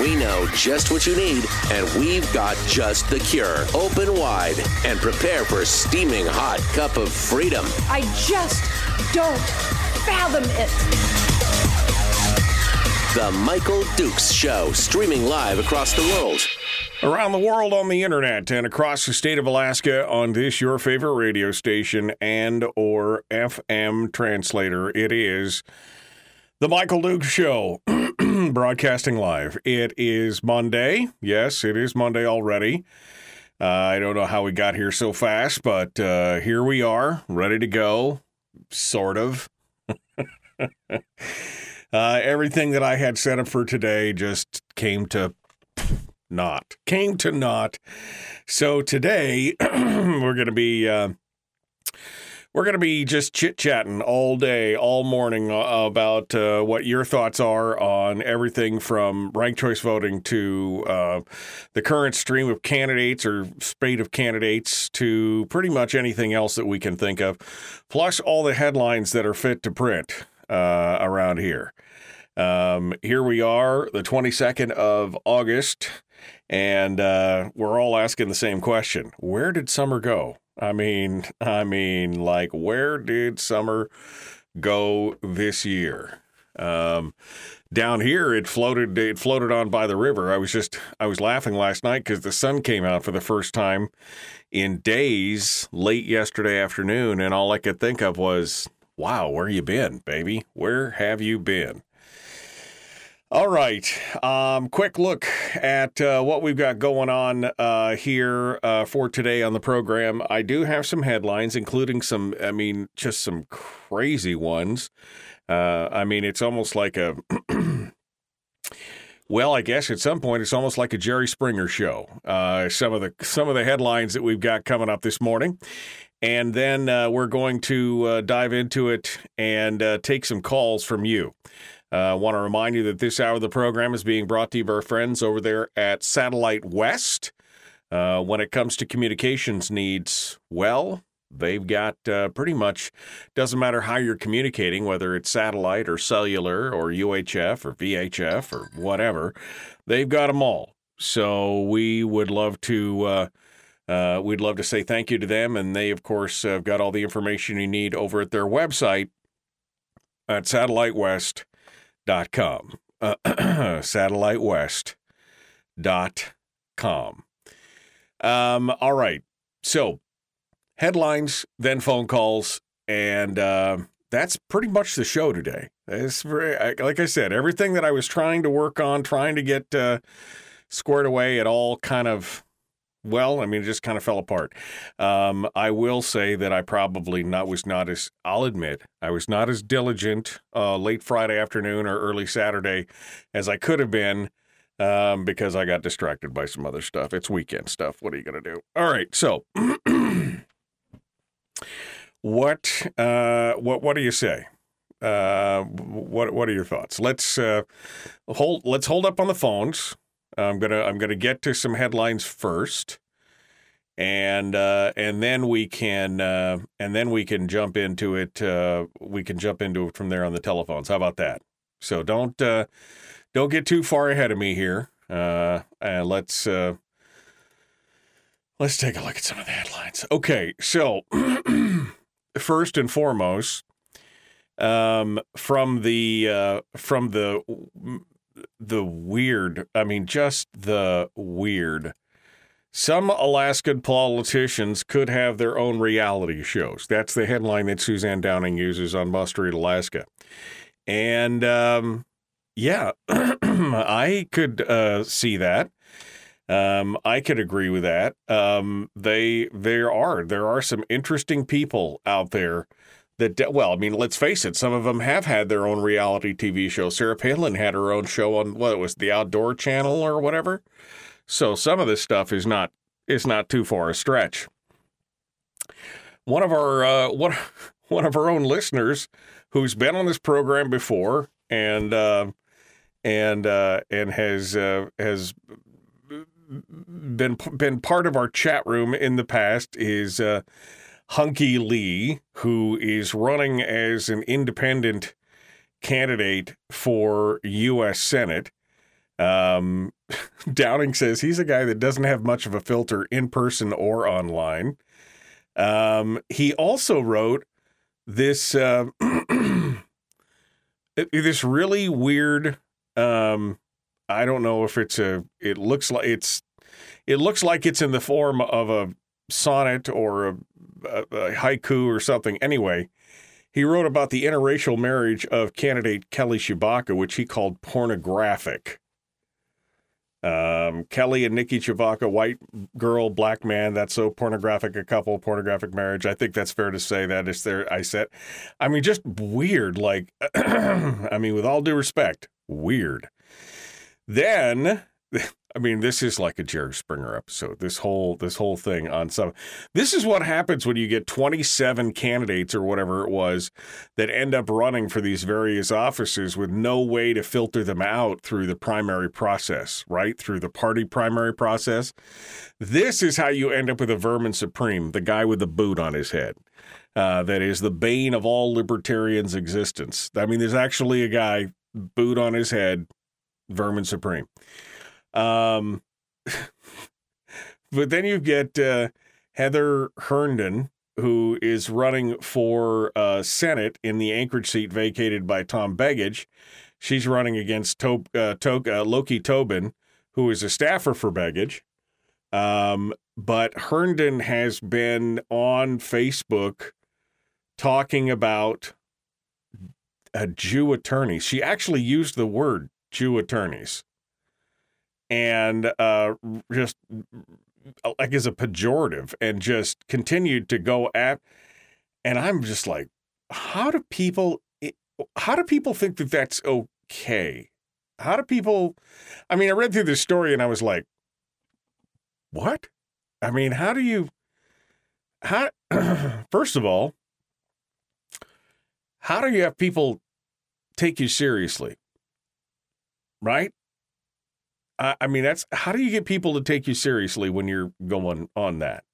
We know just what you need, and we've got just the cure. Open wide and prepare for a steaming hot cup of freedom. I just don't fathom it. The Michael Dukes Show, streaming live across the world. Around the world on the internet and across the state of Alaska on this your favorite radio station and or FM translator. It is the Michael Dukes Show, broadcasting live. It is Monday. Yes, it is Monday already. Uh, I don't know how we got here so fast, but uh, here we are, ready to go, sort of. Uh, everything that I had set up for today just came to not. Came to not. So today we're going to be. We're going to be just chit chatting all day, all morning uh, about uh, what your thoughts are on everything from ranked choice voting to uh, the current stream of candidates or spate of candidates to pretty much anything else that we can think of, plus all the headlines that are fit to print uh, around here. Um, here we are, the 22nd of August, and uh, we're all asking the same question: Where did summer go? I mean, I mean, like, where did summer go this year? Um, down here, it floated. It floated on by the river. I was just, I was laughing last night because the sun came out for the first time in days, late yesterday afternoon, and all I could think of was, "Wow, where you been, baby? Where have you been?" All right. Um, quick look at uh, what we've got going on uh, here uh, for today on the program. I do have some headlines, including some, I mean, just some crazy ones. Uh, I mean, it's almost like a. Well, I guess at some point it's almost like a Jerry Springer show. Uh, some of the some of the headlines that we've got coming up this morning, and then uh, we're going to uh, dive into it and uh, take some calls from you. I uh, want to remind you that this hour of the program is being brought to you by our friends over there at Satellite West. Uh, when it comes to communications needs, well, they've got uh, pretty much doesn't matter how you're communicating, whether it's satellite or cellular or UHF or VHF or whatever, they've got them all. So we would love to. Uh, uh, we'd love to say thank you to them, and they, of course, have got all the information you need over at their website at Satellite West dot com uh, com. Um all right. So headlines then phone calls and uh, that's pretty much the show today. It's very like i said everything that i was trying to work on trying to get uh, squared away it all kind of well, I mean, it just kind of fell apart. Um, I will say that I probably not was not as I'll admit I was not as diligent uh, late Friday afternoon or early Saturday as I could have been um, because I got distracted by some other stuff. It's weekend stuff. What are you gonna do? All right, so what uh, what what do you say? Uh, what what are your thoughts? Let's uh, hold let's hold up on the phones. I'm gonna I'm gonna get to some headlines first, and uh, and then we can uh, and then we can jump into it. Uh, we can jump into it from there on the telephones. How about that? So don't uh, don't get too far ahead of me here. Uh, and let's uh, let's take a look at some of the headlines. Okay, so first and foremost, um, from the uh, from the the weird, I mean, just the weird. Some Alaskan politicians could have their own reality shows. That's the headline that Suzanne Downing uses on Must Read Alaska. And um, yeah, I could uh, see that. Um, I could agree with that. Um, they there are there are some interesting people out there that well, I mean, let's face it, some of them have had their own reality TV show. Sarah Palin had her own show on what it was the Outdoor Channel or whatever. So some of this stuff is not is not too far a stretch. one of our uh, one one of our own listeners who's been on this program before and uh, and uh, and has uh, has been been part of our chat room in the past is uh, Huhnkie Lee, who is running as an independent candidate for U.S. Senate. Um, Downing says he's a guy that doesn't have much of a filter in person or online. Um, he also wrote this uh, this really weird. Um, I don't know if it's a. It looks like it's. It looks like it's in the form of a sonnet or a, a, a haiku or something. Anyway, he wrote about the interracial marriage of candidate Kelly Tshibaka, which he called pornographic. Um, Kelly and Nikki Tshibaka, white girl, black man. That's so pornographic a couple, pornographic marriage. I think that's fair to say that is there. I said, I mean, just weird. Like, I mean, with all due respect, weird. Then I mean, this is like a Jerry Springer episode. This whole this whole thing on some. This is what happens when you get 27 candidates or whatever it was that end up running for these various offices with no way to filter them out through the primary process, right? Through the party primary process. This is how you end up with a vermin supreme, the guy with the boot on his head. Uh, that is the bane of all libertarians' existence. I mean, there's actually a guy, boot on his head, vermin supreme. Um, but then you get uh, Heather Herndon, who is running for uh, Senate in the Anchorage seat vacated by Tom Begich. She's running against to- uh, to- uh, Loki Tobin, who is a staffer for Begich. Um, but Herndon has been on Facebook talking about a Jew attorney. She actually used the word Jew attorneys and uh, just like as a pejorative and just continued to go at and i'm just like how do people how do people think that that's okay? How do people i mean i read through this story and i was like what? I mean how do you how first of all how do you have people take you seriously? Right I, mean, that's how do you get people to take you seriously when you're going on that?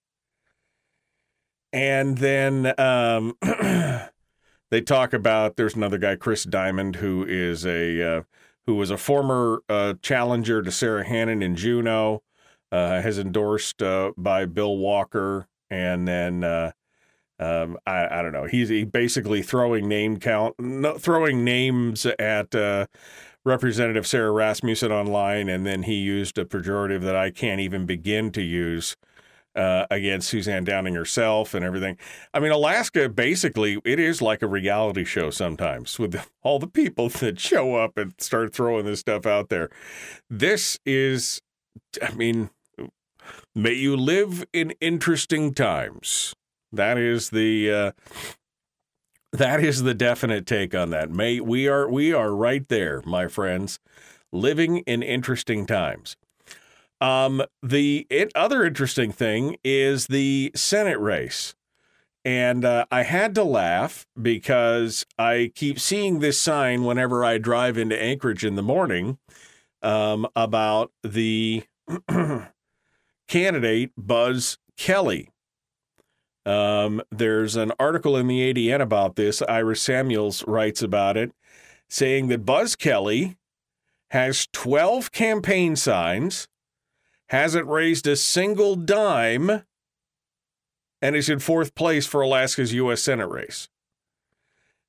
And then um, they talk about there's another guy, Chris Dimond, who is a uh, who was a former uh, challenger to Sara Hannan in Juneau, uh, has endorsed uh, by Bill Walker, and then uh, um, I, I, don't know. He's he basically throwing name count, no, throwing names at uh, Representative Sara Rasmussen online, and then he used a pejorative that I can't even begin to use uh, against Suzanne Downing herself and everything. I mean, Alaska basically it is like a reality show sometimes with all the people that show up and start throwing this stuff out there. This is, I mean, may you live in interesting times. That is the. Uh, that is the definite take on that. May we are we are right there, my friends, living in interesting times. Um, the it, other interesting thing is the Senate race. And uh, I had to laugh because I keep seeing this sign whenever I drive into Anchorage in the morning um, about the candidate Buzz Kelly. Um, there's an article in the ADN about this. Iris Samuels writes about it, saying that Buzz Kelly has 12 campaign signs, hasn't raised a single dime, and is in fourth place for Alaska's U.S. Senate race.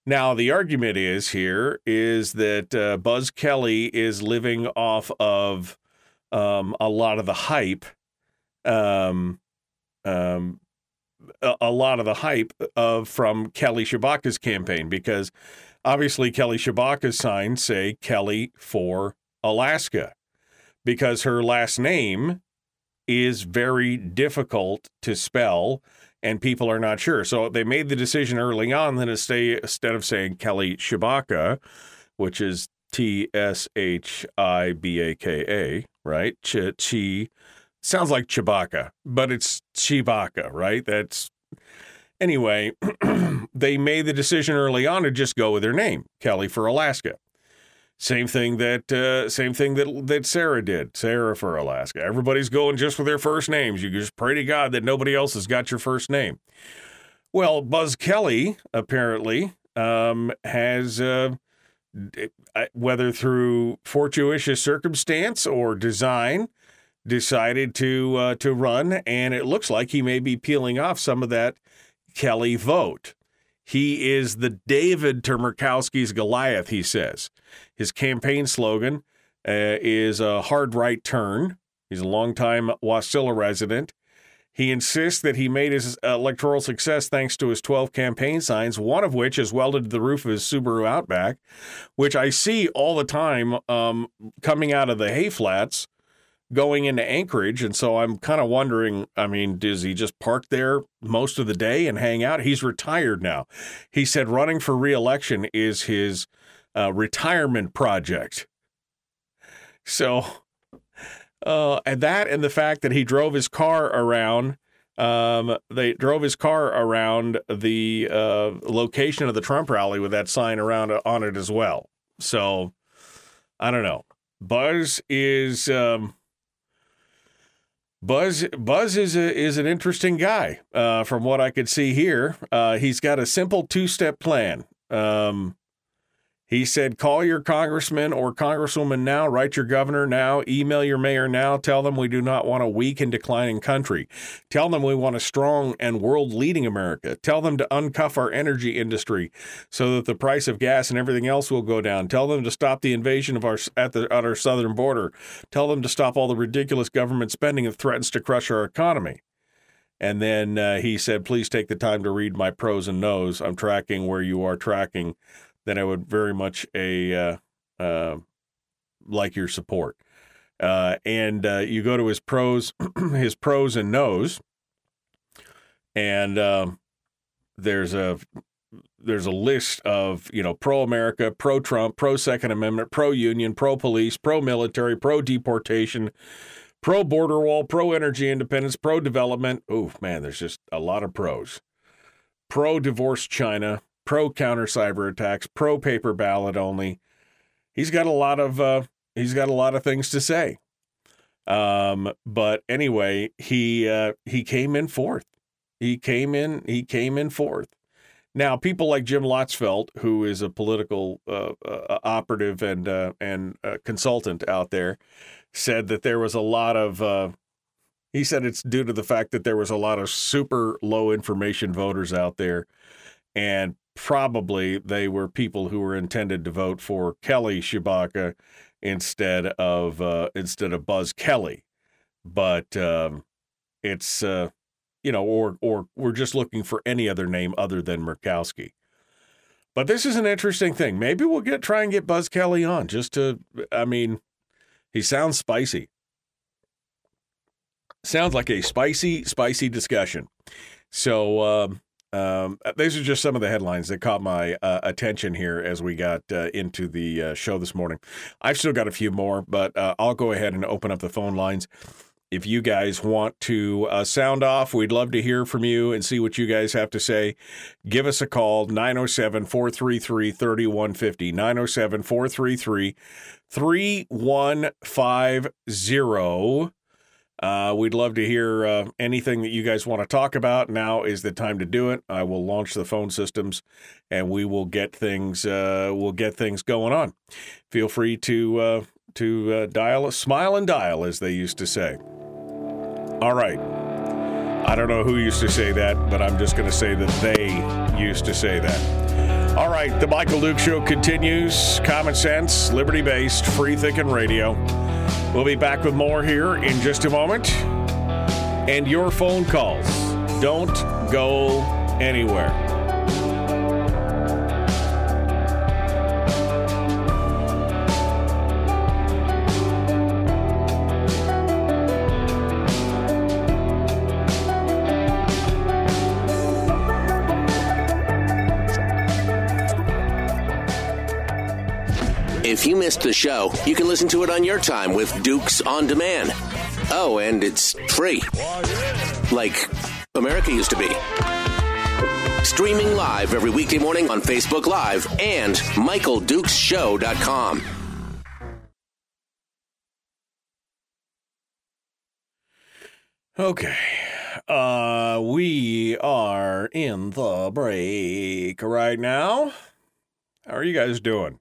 Now, the argument is here is that uh, Buzz Kelly is living off of um, a lot of the hype um, um, a, lot of the hype uh, of from Kelly Tshibaka's campaign because obviously Kelly Tshibaka's signs say Kelly for Alaska because her last name is very difficult to spell and people are not sure. So they made the decision early on that instead of saying Kelly Tshibaka, which is T S H I B A K A, right? Ch Chi sounds like Chewbacca, but it's Chewbacca, right? That's Anyway, they made the decision early on to just go with their name, Kelly for Alaska. Same thing that uh, same thing that that Sarah did, Sarah for Alaska. Everybody's going just with their first names. You just pray to God that nobody else has got your first name. Well, Buzz Kelly apparently um, has, uh, whether through fortuitous circumstance or design, decided to uh, to run, and it looks like he may be peeling off some of that Kelly vote. He is the David to Murkowski's Goliath, he says. His campaign slogan uh, is a hard right turn. He's a longtime Wasilla resident. He insists that he made his electoral success thanks to his 12 campaign signs, one of which is welded to the roof of his Subaru Outback, which I see all the time um, coming out of the hay flats going into Anchorage. And so I'm kind of wondering I mean, does he just park there most of the day and hang out? He's retired now. He said running for reelection is his uh, retirement project. So, uh, and that and the fact that he drove his car around. Um, they drove his car around the uh, location of the Trump rally with that sign around on it as well. So, I don't know. Buzz is um, Buzz Buzz is a, is an interesting guy. Uh, from what I could see here, uh, he's got a simple two step plan. Um, he said, call your congressman or congresswoman now, write your governor now, email your mayor now, tell them we do not want a weak and declining country. Tell them we want a strong and world leading America. Tell them to uncuff our energy industry so that the price of gas and everything else will go down. Tell them to stop the invasion of our at, the, at our southern border. Tell them to stop all the ridiculous government spending that threatens to crush our economy. And then uh, he said, please take the time to read my pros and nos. I'm tracking where you are tracking then I would very much a uh, uh, like your support. Uh, and uh, you go to his pros, his pros and nos, and um, there's a there's a list of you know pro America, pro Trump, pro Second Amendment, pro union, pro police, pro military, pro deportation, pro border wall, pro energy independence, pro development. Oh man, there's just a lot of pros. Pro divorce China, pro counter cyber attacks, pro paper ballot only. He's got a lot of uh, he's got a lot of things to say. Um, but anyway, he uh, he came in fourth. He came in he came in fourth. Now, people like Jim Lottsfeldt, who is a political uh, uh, operative and uh, and uh, consultant out there, said that there was a lot of. Uh, he said it's due to the fact that there was a lot of super low information voters out there, and probably they were people who were intended to vote for Kelly Tshibaka instead of uh, instead of Buzz Kelly. But um, it's uh, you know, or or we're just looking for any other name other than Murkowski. But this is an interesting thing. Maybe we'll get try and get Buzz Kelly on just to. I mean, he sounds spicy. Sounds like a spicy, spicy discussion. So um, um, uh, these are just some of the headlines that caught my uh, attention here as we got uh, into the uh, show this morning. I've still got a few more, but uh, I'll go ahead and open up the phone lines. If you guys want to uh, sound off, we'd love to hear from you and see what you guys have to say. Give us a call, 907 433 3150. 907 433 3150. Uh, we'd love to hear uh, anything that you guys want to talk about. Now is the time to do it. I will launch the phone systems, and we will get things. Uh, we'll get things going on. Feel free to uh, to uh, dial, smile and dial, as they used to say. All right. I don't know who used to say that, but I'm just going to say that they used to say that. All right, the Michael Duke Show continues. Common sense, liberty based, free thinking radio. We'll be back with more here in just a moment. And your phone calls. Don't go anywhere. If you missed the show, you can listen to it on your time with Dukes on Demand. Oh, and it's free. Like America used to be. Streaming live every weekday morning on Facebook Live and MichaelDukesShow.com. Okay. Uh, we are in the break right now. How are you guys doing?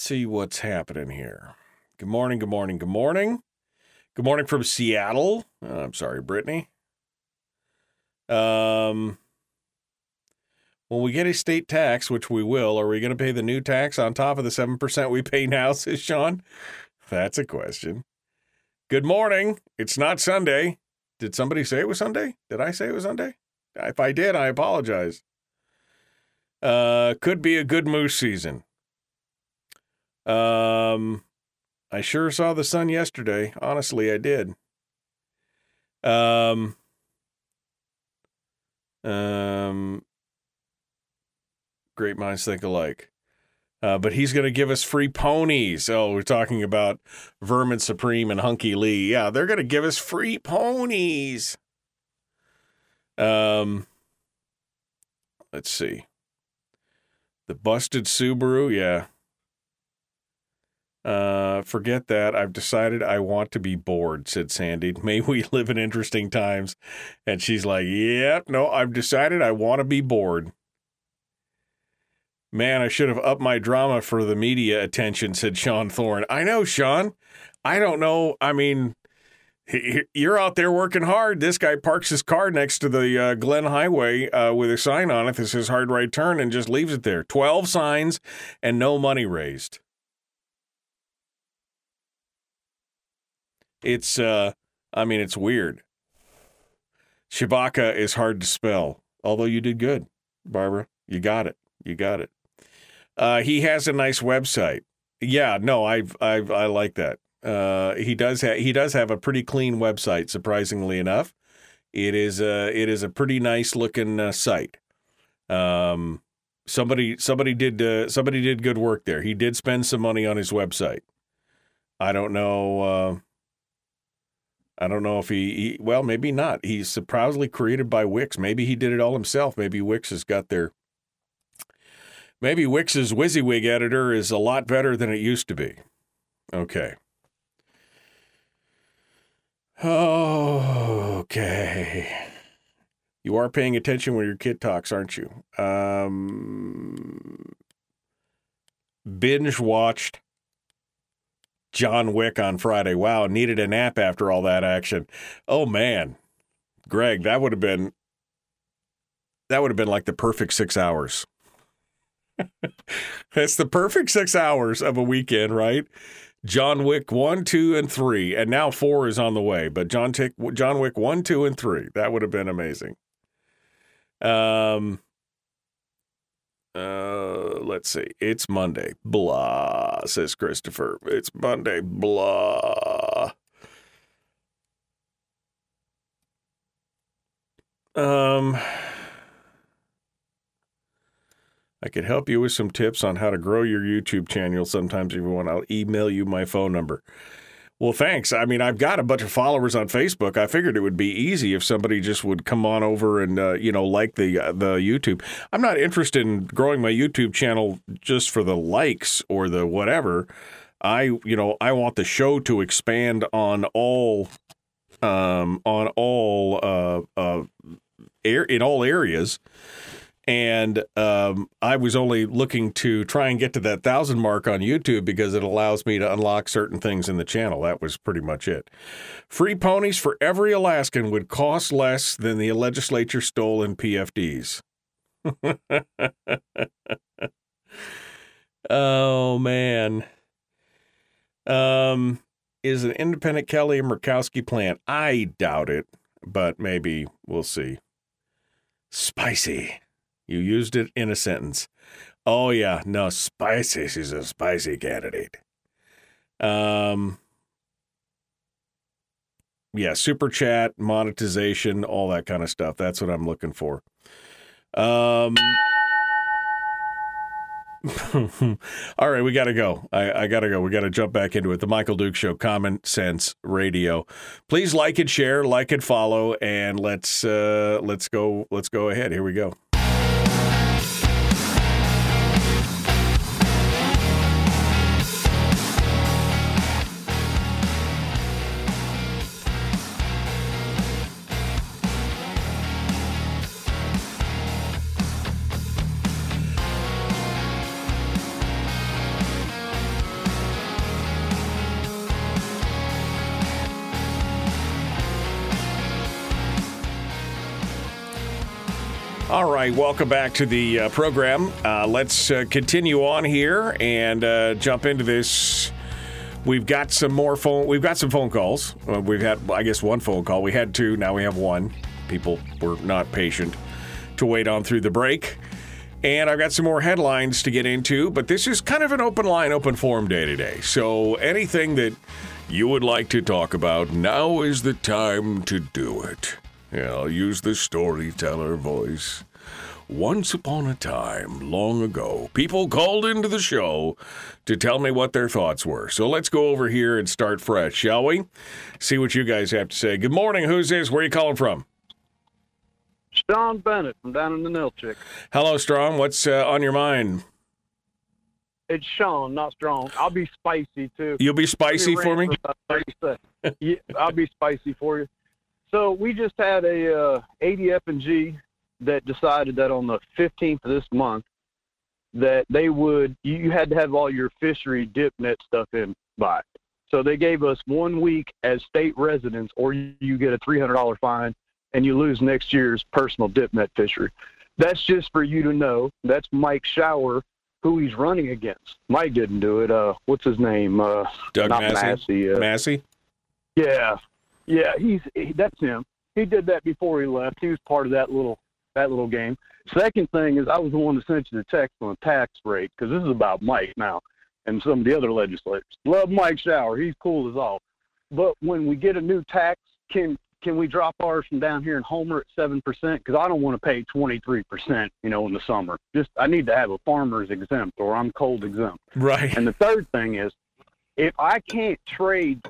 See what's happening here. Good morning, good morning, good morning. Good morning from Seattle. Oh, I'm sorry, Brittany. Um, when we get a state tax, which we will, are we going to pay the new tax on top of the 7% we pay now, says Sean? That's a question. Good morning. It's not Sunday. Did somebody say it was Sunday? Did I say it was Sunday? If I did, I apologize. Uh, could be a good moose season. Um, I sure saw the sun yesterday. Honestly, I did. Um, um, great minds think alike. Uh, but he's going to give us free ponies. Oh, we're talking about Vermin Supreme and Huhnkie Lee. Yeah, they're going to give us free ponies. Um, let's see. The busted Subaru, yeah. Uh, forget that. I've decided I want to be bored, said Sandy. May we live in interesting times. And she's like, Yep, no, I've decided I want to be bored. Man, I should have upped my drama for the media attention, said Sean Thorne. I know, Sean. I don't know. I mean, you're out there working hard. This guy parks his car next to the uh, Glenn Highway uh, with a sign on it that says hard right turn and just leaves it there. 12 signs and no money raised. It's, uh, I mean, it's weird. Tshibaka is hard to spell, although you did good, Barbara. You got it. You got it. Uh, he has a nice website. Yeah, no, I've, I've, I like that. Uh, he does have, he does have a pretty clean website. Surprisingly enough, it is a, it is a pretty nice looking uh, site. Um, somebody, somebody did, uh, somebody did good work there. He did spend some money on his website. I don't know. I don't know if he, he, well, maybe not. He's surprisingly created by Wix. Maybe he did it all himself. Maybe Wix has got their Maybe Wix's WYSIWYG editor is a lot better than it used to be. Okay. Oh, Okay. You are paying attention when your kid talks, aren't you? Um, binge watched John Wick on Friday. Wow, needed a nap after all that action. Oh man, Greg, that would have been that would have been like the perfect six hours. That's the perfect six hours of a weekend, right? John Wick one, two, and three, and now four is on the way. But John Tick, John Wick one, two, and three. That would have been amazing. Um. Uh, let's see. It's Monday. Blah, says Christopher. It's Monday. Blah. Um. I could help you with some tips on how to grow your YouTube channel sometimes if you want. I'll email you my phone number. Well, thanks. I mean, I've got a bunch of followers on Facebook. I figured it would be easy if somebody just would come on over and uh, you know like the uh, the YouTube. I'm not interested in growing my YouTube channel just for the likes or the whatever. I you know I want the show to expand on all um, on all uh, uh, air in all areas and um, I was only looking to try and get to that thousand mark on YouTube because it allows me to unlock certain things in the channel. That was pretty much it. Free ponies for every Alaskan would cost less than the legislature stole in PFDs. oh man. Um, is an independent Kelly and Murkowski plant? I doubt it, but maybe we'll see. Spicy. You used it in a sentence. Oh yeah, no, spicy. She's a spicy candidate. Um, yeah, super chat, monetization, all that kind of stuff. That's what I'm looking for. Um, All right, we got to go. I, I got to go. We got to jump back into it. The Michael Duke Show, Common Sense Radio. Please like and share, like and follow, and let's uh, let's go. Let's go ahead. Here we go. Right, welcome back to the uh, program. Uh, let's uh, continue on here and uh, jump into this. We've got some more phone. We've got some phone calls. Uh, we've had, I guess, one phone call. We had two. Now we have one. People were not patient to wait on through the break. And I've got some more headlines to get into, but this is kind of an open line, open forum day today. So anything that you would like to talk about, now is the time to do it. Yeah, I'll use the storyteller voice. Once upon a time, long ago, people called into the show to tell me what their thoughts were. So let's go over here and start fresh, shall we? See what you guys have to say. Good morning. Who's this? Where are you calling from? Sean Bennett from down in Ninilchik. Hello, Strong. What's uh, on your mind? It's Sean, not strong. I'll be spicy too. You'll be spicy for me? rant about 30 seconds. yeah, I'll be spicy for you. So we just had a uh, ADF and G that decided that on the 15th of this month that they would you, had to have all your fishery dip net stuff in by. So they gave us one week as state residents, or you get a $300 fine and you lose next year's personal dip net fishery. That's just for you to know. That's Mike Shower, who he's running against. Mike didn't do it. Uh, what's his name? Uh, Doug not Massey? Massey. Uh, Massey? yeah, yeah, he's he, that's him. He did that before he left. He was part of that little that little game. Second thing is, I was the one that sent you the text on the tax rate because this is about Mike now and some of the other legislators. Love Mike Shower. He's cool as all. But when we get a new tax, can can we drop ours from down here in Homer at seven percent? Because I don't want to pay twenty three percent, you know, in the summer. Just I need to have a farmer's exempt or I'm cold exempt. Right. And the third thing is, if I can't trade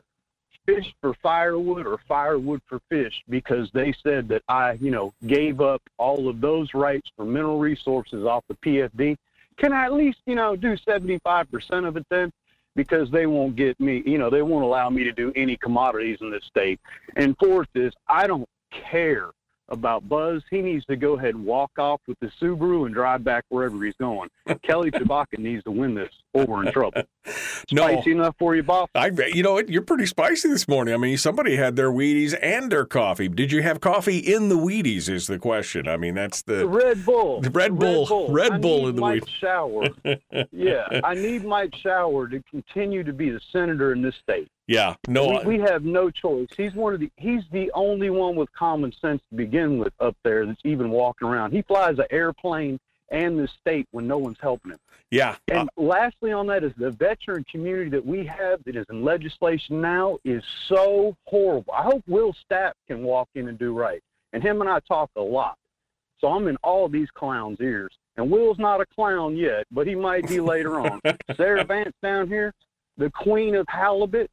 fish for firewood or firewood for fish because they said that I, you know, gave up all of those rights for mineral resources off the PFD, can I at least, you know, do 75% of it then? Because they won't get me, you know, they won't allow me to do any commodities in this state. And fourth is, I don't care about Buzz. He needs to go ahead and walk off with the Subaru and drive back wherever he's going. Kelly Chewbacca needs to win this or we're in trouble. No. Spicy enough for you, boss? I you know you're pretty spicy this morning. I mean, somebody had their Wheaties and their coffee. Did you have coffee in the Wheaties? Is the question. I mean, that's The the Red Bull. The Red Bull. Red Bull need in the Mike week. Shower. yeah, I need Mike Shower to continue to be the senator in this state. Yeah. No, we, we have no choice. He's one of the. He's the only one with common sense to begin with up there that's even walking around. He flies an airplane and the state when no one's helping him. yeah. Uh, And lastly, on that is the veteran community that we have that is in legislation now is so horrible. I hope Will Stapp can walk in and do right. And him and I talk a lot. So I'm in all these clowns' ears. And Will's not a clown yet, but he might be later on. Sarah Vance down here, the queen of halibut,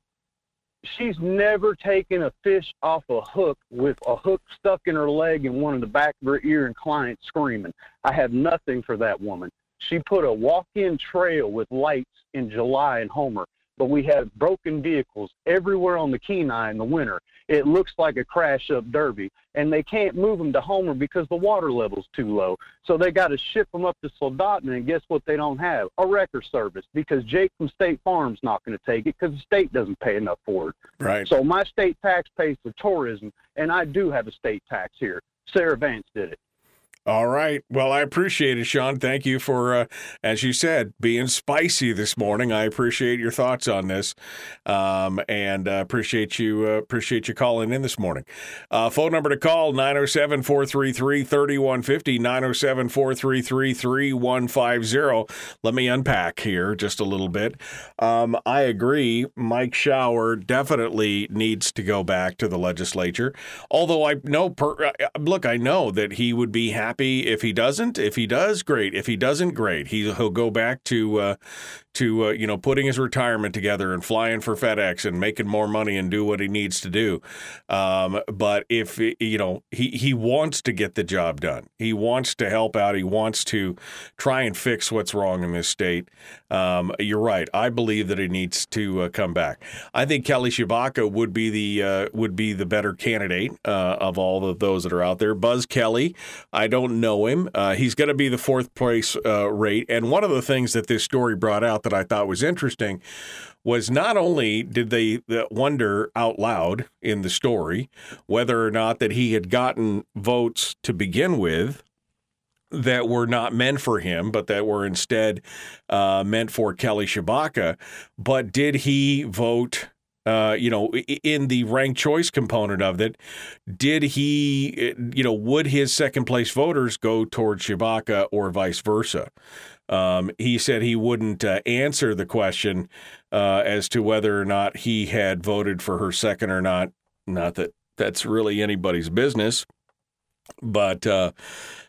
she's never taken a fish off a hook with a hook stuck in her leg and one in the back of her ear and client screaming. I have nothing for that woman. She put a walk-in trail with lights in July in Homer, but we have broken vehicles everywhere on the Kenai in the winter. It looks like a crash-up derby, and they can't move them to Homer because the water level's too low. So they got to ship them up to Soldotna, and guess what? They don't have a wrecker service because Jake from State Farm's not going to take it because the state doesn't pay enough for it. right. So my state tax pays for tourism, and I do have a state tax here. Sarah Vance did it. All right. Well, I appreciate it, Sean. Thank you for, uh, as you said, being spicy this morning. I appreciate your thoughts on this, um, and uh, appreciate you uh, appreciate you calling in this morning. Uh, phone number to call 907-433-3150, 907-433-3150. Let me unpack here just a little bit. Um, I agree. Mike Shower definitely needs to go back to the legislature. Although I know, per, uh, look, I know that he would be happy happy if he doesn't. If he does, great. If he doesn't, great. He, he'll go back to uh, to uh, you know putting his retirement together and flying for FedEx and making more money and do what he needs to do. Um, but if you know he he wants to get the job done, he wants to help out, he wants to try and fix what's wrong in this state. Um, you're right. I believe that he needs to uh, come back. I think Kelly Tshibaka would be the uh, would be the better candidate uh, of all of those that are out there. Buzz Kelly, I don't know him. Uh, he's going to be the fourth place uh, rate. And one of the things that this story brought out that I thought was interesting was not only did they wonder out loud in the story whether or not that he had gotten votes to begin with that were not meant for him, but that were instead uh, meant for Kelly Tshibaka. But did he vote? Uh, you know, in the ranked choice component of it, did he, you know, would his second place voters go towards Tshibaka or vice versa? Um, he said he wouldn't uh, answer the question uh, as to whether or not he had voted for her second or not. Not that that's really anybody's business, but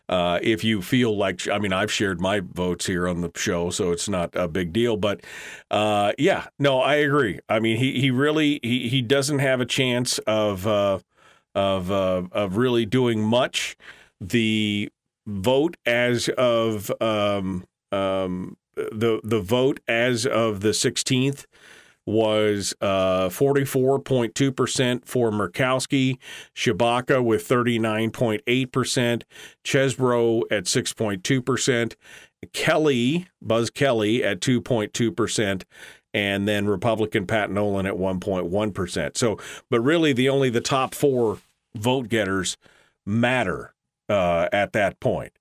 uh, uh if you feel like, I mean, I've shared my votes here on the show, so it's not a big deal. But uh, yeah, no, I agree. I mean, he he really he he doesn't have a chance of uh, of of really doing much. The vote as of um, um, the the vote as of the 16th was uh, 44.2% for Murkowski, Tshibaka with 39.8%, Chesbro at 6.2%, Kelly, Buzz Kelly at 2.2%, and then Republican Pat Nolan at 1.1%. So, but really the only the top four vote getters matter uh, at that point.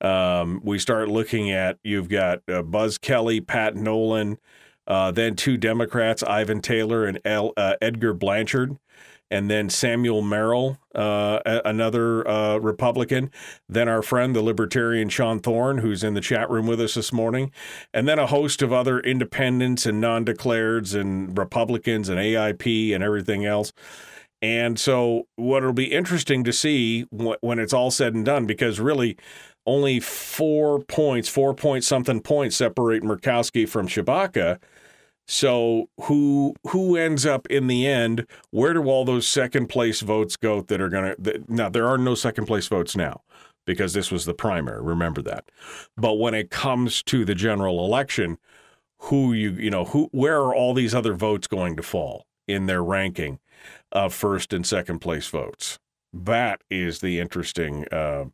Um, we start looking at you've got uh, Buzz Kelly, Pat Nolan, uh, then two Democrats, Ivan Taylor and El, uh, Edgar Blanchard, and then Samuel Merrill, uh, another uh, Republican. Then our friend, the Libertarian Sean Thorne, who's in the chat room with us this morning, and then a host of other independents and non-declareds and Republicans and AIP and everything else. And so, what will be interesting to see when it's all said and done, because really, only four points, four point something points separate Murkowski from Tshibaka. So who who ends up in the end? Where do all those second place votes go that are going to? Now there are no second place votes now because this was the primary. Remember that. But when it comes to the general election, who you you know who where are all these other votes going to fall in their ranking of first and second place votes? That is the interesting. Uh,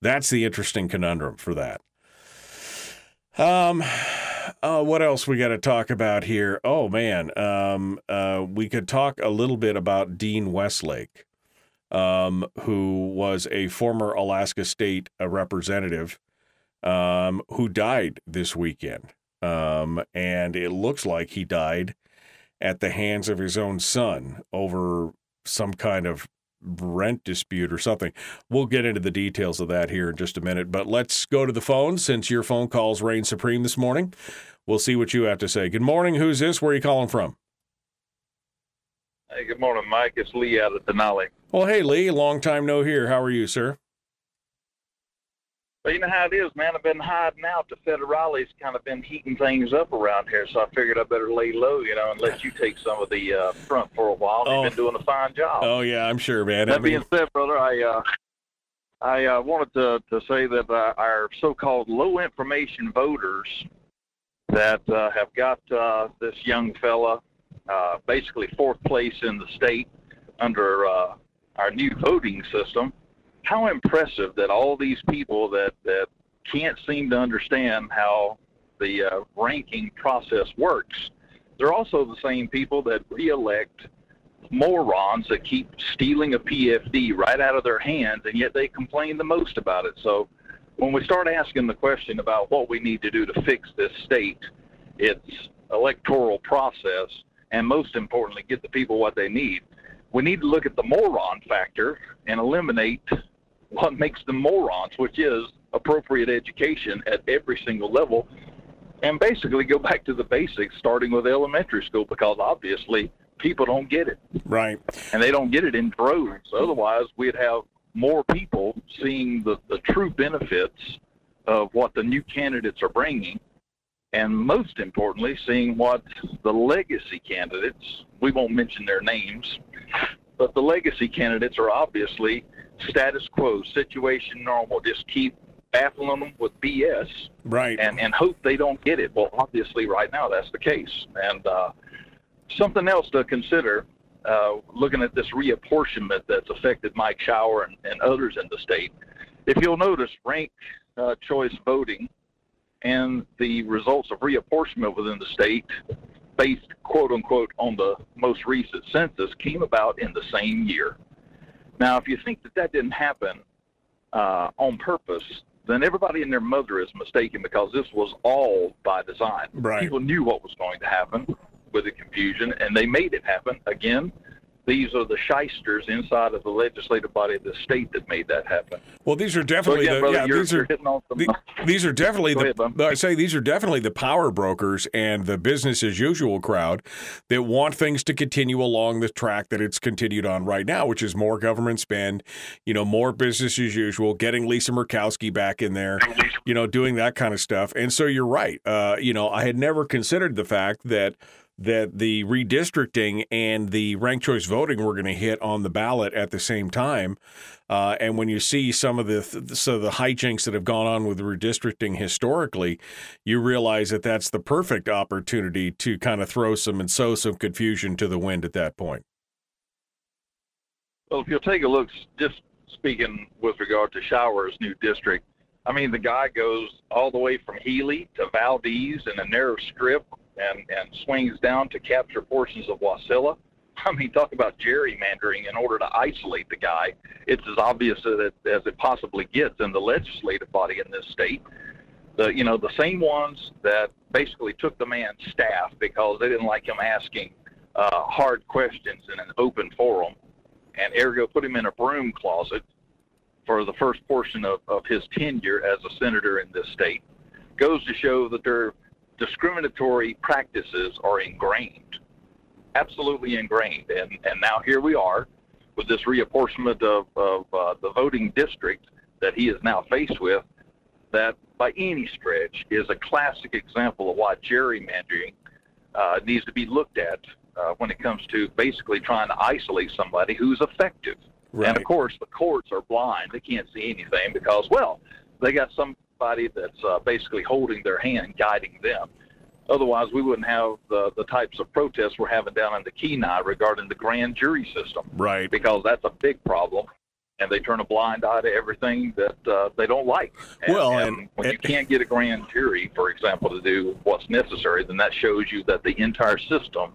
that's the interesting conundrum for that. Um, uh, what else we got to talk about here? Oh man, um, uh, we could talk a little bit about Dean Westlake, um, who was a former Alaska State uh, representative, um, who died this weekend, um, and it looks like he died at the hands of his own son over some kind of rent dispute or something. We'll get into the details of that here in just a minute, but let's go to the phone since your phone calls reign supreme this morning. We'll see what you have to say. Good morning. Who's this? Where are you calling from? Hey, good morning, Mike. It's Lee out of Denali. Well, hey, Lee. Long time no hear. How are you, sir? But you know how it is, man. I've been hiding out. The federales kind of been heating things up around here, so I figured I better lay low, you know, and let you take some of the uh, front for a while. Oh. You've been doing a fine job. Oh yeah, I'm sure, man. That I mean... being said, brother, I uh, I uh, wanted to to say that uh, our so-called low information voters that uh, have got uh, this young fella uh, basically fourth place in the state under uh, our new voting system how impressive that all these people that that can't seem to understand how the uh, ranking process works. They're also the same people that reelect morons that keep stealing a PFD right out of their hands, and yet they complain the most about it. So when we start asking the question about what we need to do to fix this state, it's electoral process, and most importantly, get the people what they need. We need to look at the moron factor and eliminate what makes them morons, which is appropriate education at every single level, and basically go back to the basics, starting with elementary school, because obviously people don't get it. Right. And they don't get it in droves. Otherwise, we'd have more people seeing the, the true benefits of what the new candidates are bringing, and most importantly, seeing what the legacy candidates, we won't mention their names, but the legacy candidates are obviously status quo, situation normal, just keep baffling them with BS. Right. And, and hope they don't get it. Well, obviously, right now, that's the case. And uh, something else to consider uh, looking at this reapportionment that's affected Mike Shower and, and others in the state. If you'll notice, rank uh, choice voting and the results of reapportionment within the state, based quote unquote on the most recent census, came about in the same year. Now, if you think that that didn't happen uh, on purpose, then everybody and their mother is mistaken because this was all by design. Right. People knew what was going to happen with the confusion, and they made it happen. Again, these are the shysters inside of the legislative body of the state that made that happen. Well, these are definitely so again, the brother, yeah. you're, these you're are some, the- these are definitely the. ahead. I say these are definitely the power brokers and the business as usual crowd that want things to continue along the track that it's continued on right now, which is more government spend, you know, more business as usual, getting Lisa Murkowski back in there, you know, doing that kind of stuff. And so you're right. Uh, you know, I had never considered the fact that that the redistricting and the ranked choice voting were going to hit on the ballot at the same time. Uh, and when you see some of the so the hijinks that have gone on with redistricting historically, you realize that that's the perfect opportunity to kind of throw some and sow some confusion to the wind at that point. Well, if you'll take a look, just speaking with regard to Shower's new district, I mean, the guy goes all the way from Healy to Valdez in a narrow strip and, and swings down to capture portions of Wasilla. I mean, talk about gerrymandering in order to isolate the guy. It's as obvious as it, as it possibly gets in the legislative body in this state. The, you know, the same ones that basically took the man's staff because they didn't like him asking uh, hard questions in an open forum and ergo put him in a broom closet for the first portion of, of his tenure as a senator in this state goes to show that their discriminatory practices are ingrained, absolutely ingrained. And, and now here we are with this reapportionment of, of uh, the voting district that he is now faced with, that by any stretch is a classic example of why gerrymandering uh, needs to be looked at uh, when it comes to basically trying to isolate somebody who's effective. Right. And of course, the courts are blind; they can't see anything because, well, they got somebody that's uh, basically holding their hand, guiding them. Otherwise, we wouldn't have the the types of protests we're having down in the Kenai regarding the grand jury system, Right. because that's a big problem. And they turn a blind eye to everything that uh, they don't like. And, Well, and and- when you can't get a grand jury, for example, to do what's necessary, then that shows you that the entire system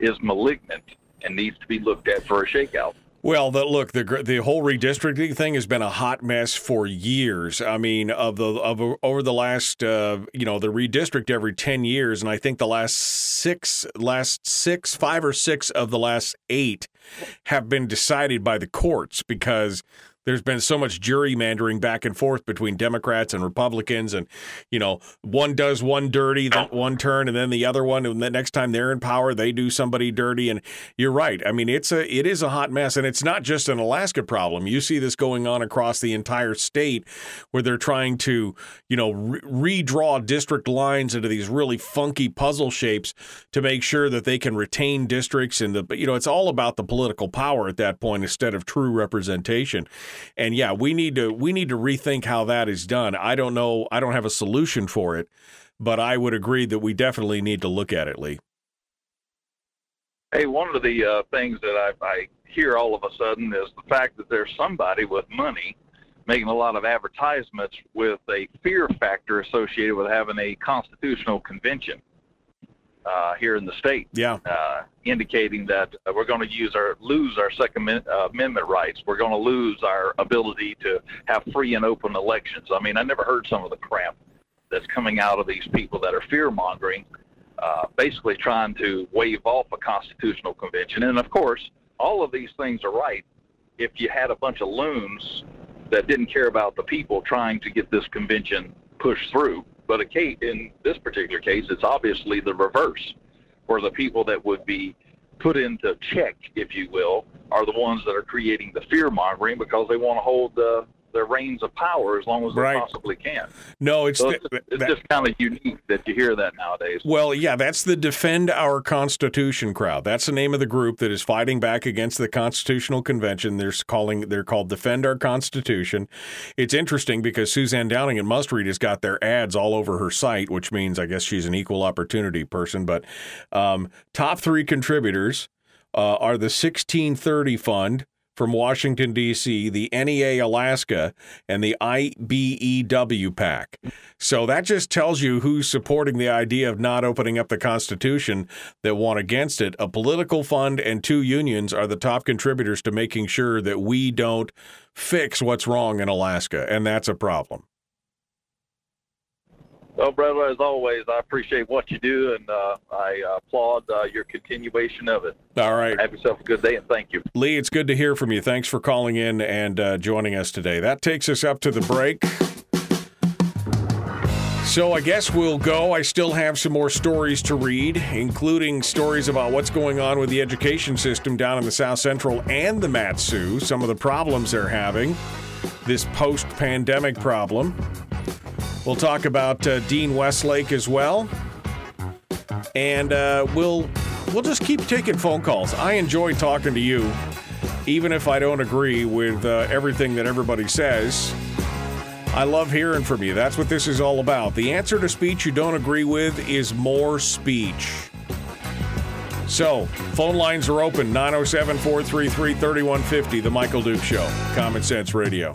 is malignant and needs to be looked at for a shakeout. Well, the, look, the the whole redistricting thing has been a hot mess for years. I mean, of the of over the last, uh, you know, the redistrict every ten years, and I think the last six, last six, five or six of the last eight have been decided by the courts because there's been so much gerrymandering back and forth between Democrats and Republicans, and you know, one does one dirty, then one turn, and then the other one, and the next time they're in power, they do somebody dirty. And you're right. I mean, it's a it is a hot mess, and it's not just an Alaska problem. You see this going on across the entire state, where they're trying to, you know, re- redraw district lines into these really funky puzzle shapes to make sure that they can retain districts, and the but you know, it's all about the political power at that point instead of true representation. And yeah, we need to we need to rethink how that is done. I don't know. I don't have a solution for it, but I would agree that we definitely need to look at it, Lee. Hey, one of the uh, things that I, I hear all of a sudden is the fact that there's somebody with money making a lot of advertisements with a fear factor associated with having a constitutional convention uh, here in the state. Yeah. uh, indicating that uh, we're going to use our lose our Second uh, Amendment rights. We're going to lose our ability to have free and open elections. I mean, I never heard some of the crap that's coming out of these people that are fear mongering, uh, basically trying to wave off a constitutional convention. And of course, all of these things are right if you had a bunch of loons that didn't care about the people trying to get this convention pushed through. But a case, in this particular case, it's obviously the reverse, where the people that would be put into check, if you will, are the ones that are creating the fear mongering because they want to hold the their reins of power as long as they possibly can. No, it's So the- it's, it's that- just kind of unique that you hear that nowadays. Well, yeah, that's the Defend Our Constitution crowd. That's the name of the group that is fighting back against the Constitutional Convention. They're calling they're called Defend Our Constitution. It's interesting because Suzanne Downing at Must Read has got their ads all over her site, which means I guess she's an equal opportunity person. But um, top three contributors uh, are the 1630 Fund from Washington, D.C., the NEA Alaska, and the IBEW PAC. So that just tells you who's supporting the idea of not opening up the Constitution that want against it. A political fund and two unions are the top contributors to making sure that we don't fix what's wrong in Alaska, and that's a problem. Well, brother, as always, I appreciate what you do, and uh, I applaud uh, your continuation of it. All right. Have yourself a good day, and thank you. Lee, it's good to hear from you. Thanks for calling in and uh, joining us today. That takes us up to the break. So I guess we'll go. I still have some more stories to read, including stories about what's going on with the education system down in the South Central and the Matsu, some of the problems they're having, this post pandemic problem. We'll talk about uh, Dean Westlake as well. And uh, we'll we'll just keep taking phone calls. I enjoy talking to you, even if I don't agree with uh, everything that everybody says. I love hearing from you. That's what this is all about. The answer to speech you don't agree with is more speech. So, phone lines are open 907 433 3150, The Michael Duke Show, Common Sense Radio.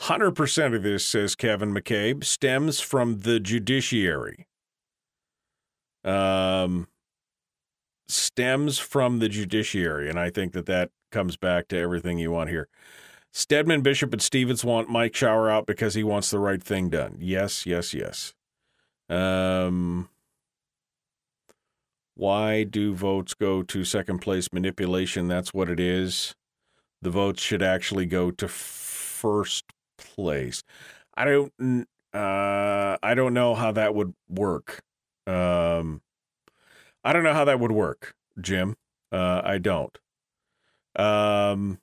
100% of this, says Kevin McCabe, stems from the judiciary. Um, stems from the judiciary. And I think that that comes back to everything you want here. Stedman, Bishop, and Stevens want Mike Shower out because he wants the right thing done. Yes, yes, yes. Um, why do votes go to second place manipulation? That's what it is. The votes should actually go to first place. I don't. Uh, I don't know how that would work. Um, I don't know how that would work, Jim. Uh, I don't. Um,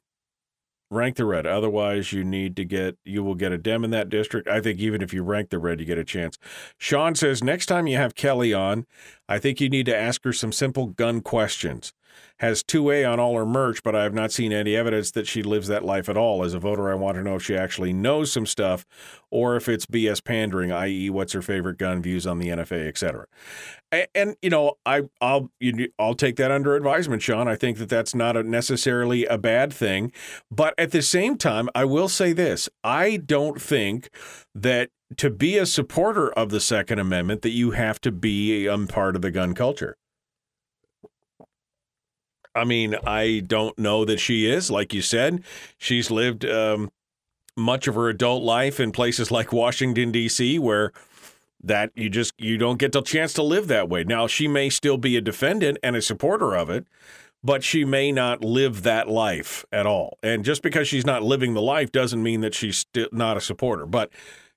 rank the red. Otherwise, you need to get. You will get a dem in that district. I think even if you rank the red, you get a chance. Sean says next time you have Kelly on, I think you need to ask her some simple gun questions. Has 2A on all her merch, but I have not seen any evidence that she lives that life at all. As a voter, I want to know if she actually knows some stuff or if it's BS pandering, i.e., what's her favorite gun, views on the NFA, etc. And, and you know, I, I'll you, I'll take that under advisement, Sean. I think that that's not a, necessarily a bad thing, but at the same time, I will say this: I don't think that to be a supporter of the Second Amendment that you have to be um, part of the gun culture. I mean, I don't know that she is. Like you said, she's lived um, much of her adult life in places like Washington D.C., where that you just you don't get the chance to live that way. Now, she may still be a defendant and a supporter of it, but she may not live that life at all. And just because she's not living the life doesn't mean that she's still not a supporter. But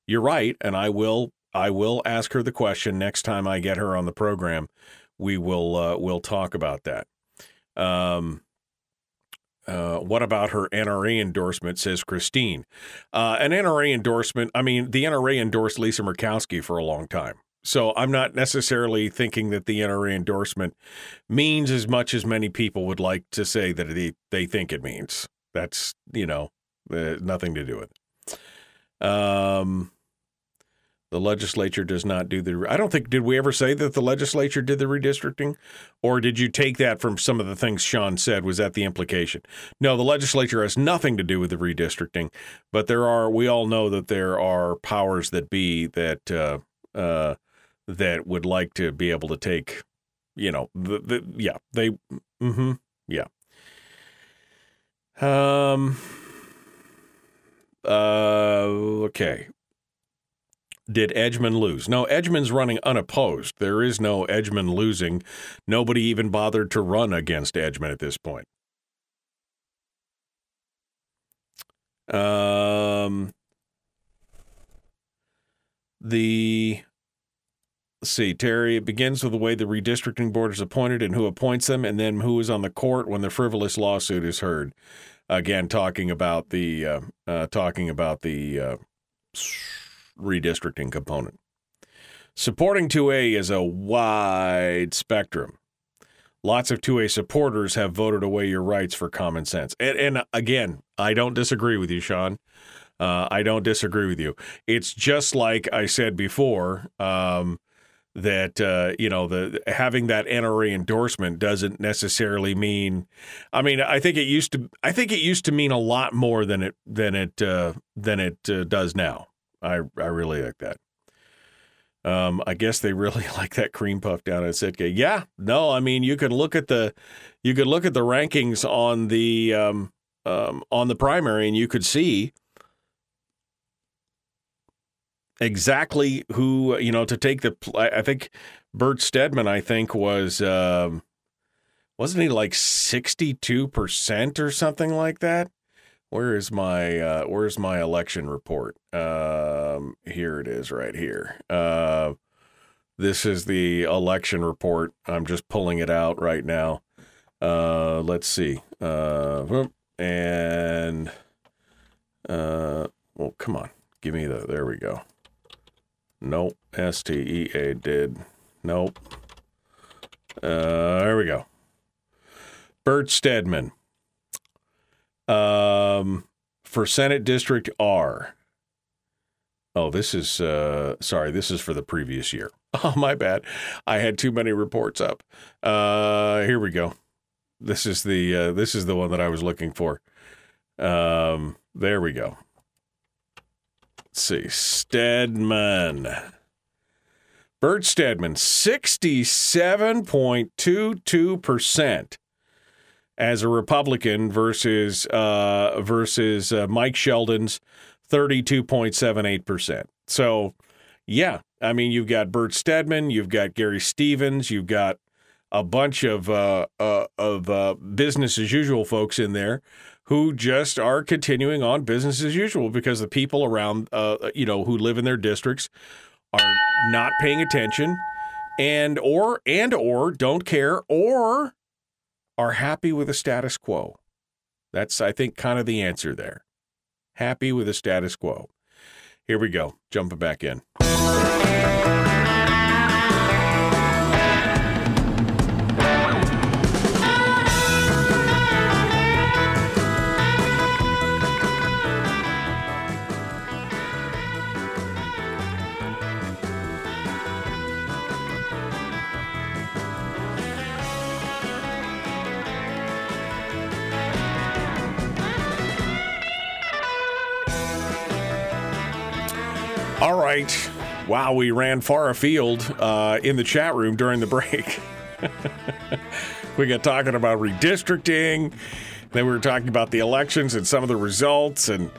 you're right, and I will I will ask her the question next time I get her on the program. We will uh, we'll talk about that. Um, uh, what about her NRA endorsement? Says Christine. Uh, an NRA endorsement. I mean, the NRA endorsed Lisa Murkowski for a long time. So I'm not necessarily thinking that the NRA endorsement means as much as many people would like to say that they, they think it means. That's, you know, uh, nothing to do with it. Um, the legislature does not do the. I don't think. Did we ever say that the legislature did the redistricting, or did you take that from some of the things Sean said? Was that the implication? No, the legislature has nothing to do with the redistricting, but there are. We all know that there are powers that be that uh, uh, that would like to be able to take, you know, the, the yeah, they, mm-hmm, yeah. Um, uh, okay. Did Edgmon lose? No, Edgmon's running unopposed. There is no Edgmon losing. Nobody even bothered to run against Edgmon at this point. Um, the see, Terry, it begins with the way the redistricting board is appointed and who appoints them, and then who is on the court when the frivolous lawsuit is heard. Again, talking about the uh, uh, talking about the uh, redistricting component. Supporting 2A is a wide spectrum. Lots of 2A supporters have voted away your rights for common sense. And, and again, I don't disagree with you, Sean. Uh, I don't disagree with you. It's just like I said before um, that uh, you know the having that NRA endorsement doesn't necessarily mean. I mean, I think it used to. I think it used to mean a lot more than it than it uh, than it uh, does now. I I really like that. Um, I guess they really like that cream puff down at Sitka. Yeah, no, I mean you could look at the you could look at the rankings on the um, um, on the primary, and you could see exactly who you know to take the. I think Bert Stedman, I think was um, wasn't he like sixty two percent or something like that. Where is my uh, where's my election report? Um, here it is, right here. Uh, this is the election report. I'm just pulling it out right now. Uh, let's see. Uh, and uh, well, come on, give me the. There we go. Nope. S T E A did. Nope. Uh, there we go. Bert Stedman. Um, for Senate District R. Oh, this is uh, sorry. This is for the previous year. Oh, my bad. I had too many reports up. Uh, here we go. This is the uh, this is the one that I was looking for. Um, there we go. Let's see. Stedman. Bert Stedman, 67.22% as a Republican versus uh, versus uh, Mike Sheldon's 32.78%. So, yeah, I mean, you've got Bert Stedman, you've got Gary Stevens, you've got a bunch of uh, uh, of uh, business as usual folks in there who just are continuing on business as usual because the people around, uh, you know, who live in their districts are not paying attention and or and or don't care or are happy with the status quo. That's I think kind of the answer there. Happy with the status quo. Here we go. Jumping back in. All right. Wow, we ran far afield uh, in the chat room during the break. we got talking about redistricting. Then we were talking about the elections and some of the results and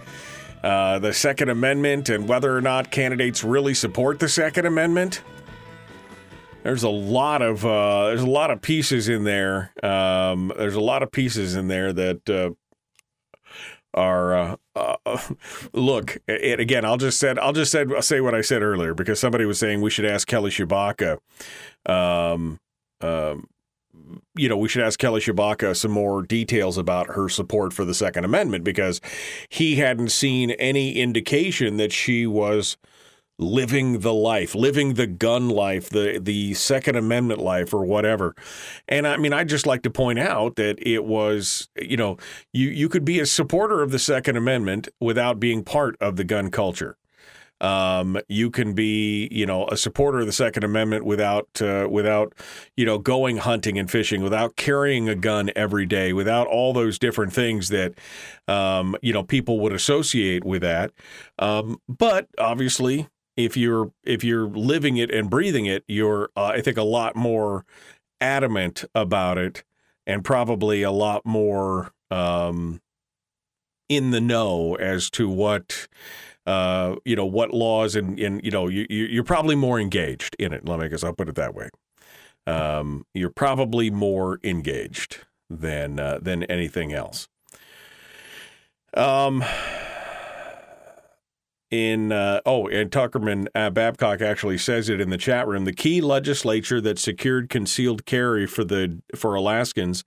uh, the Second Amendment and whether or not candidates really support the Second Amendment. There's a lot of uh, there's a lot of pieces in there. Um, there's a lot of pieces in there that uh, are uh, uh, look. And again, I'll just said I'll just said I'll say what I said earlier because somebody was saying we should ask Kelly Tshibaka. Um, um, you know, we should ask Kelly Tshibaka some more details about her support for the Second Amendment because he hadn't seen any indication that she was living the life, living the gun life, the the Second Amendment life, or whatever. And I mean, I just like to point out that it was, you know, you you could be a supporter of the Second Amendment without being part of the gun culture. Um, you can be, you know, a supporter of the Second Amendment without, uh, without, you know, going hunting and fishing, without carrying a gun every day, without all those different things that, um, you know, people would associate with that. Um, but obviously, if you're if you're living it and breathing it, you're uh, I think a lot more adamant about it and probably a lot more um, in the know as to what uh, you know what laws and, and you know you, you're probably more engaged in it. Let me guess. I'll put it that way. Um, you're probably more engaged than uh, than anything else. Um, in uh, oh, and Tuckerman uh, Babcock actually says it in the chat room. The key legislature that secured concealed carry for the for Alaskans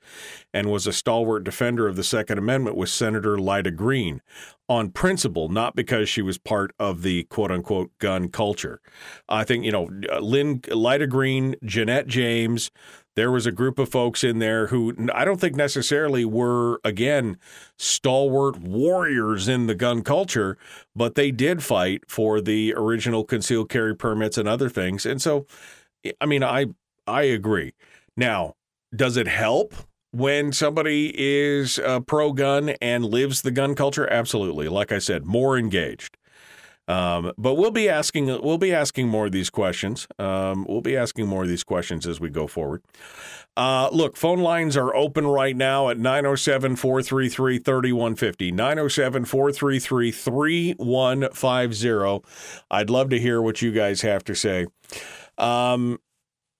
and was a stalwart defender of the Second Amendment was Senator Lyda Green on principle, not because she was part of the quote unquote gun culture. I think you know Lynn Lyda Green, Jeanette James, there was a group of folks in there who I don't think necessarily were, again, stalwart warriors in the gun culture, but they did fight for the original concealed carry permits and other things. And so, I mean, I I agree. Now, does it help when somebody is uh, a pro gun and lives the gun culture? Absolutely. Like I said, more engaged. Um, but we'll be asking we'll be asking more of these questions. Um, we'll be asking more of these questions as we go forward. Uh, look, phone lines are open right now at 907 433 3150. 907 433 3150. I'd love to hear what you guys have to say. Um,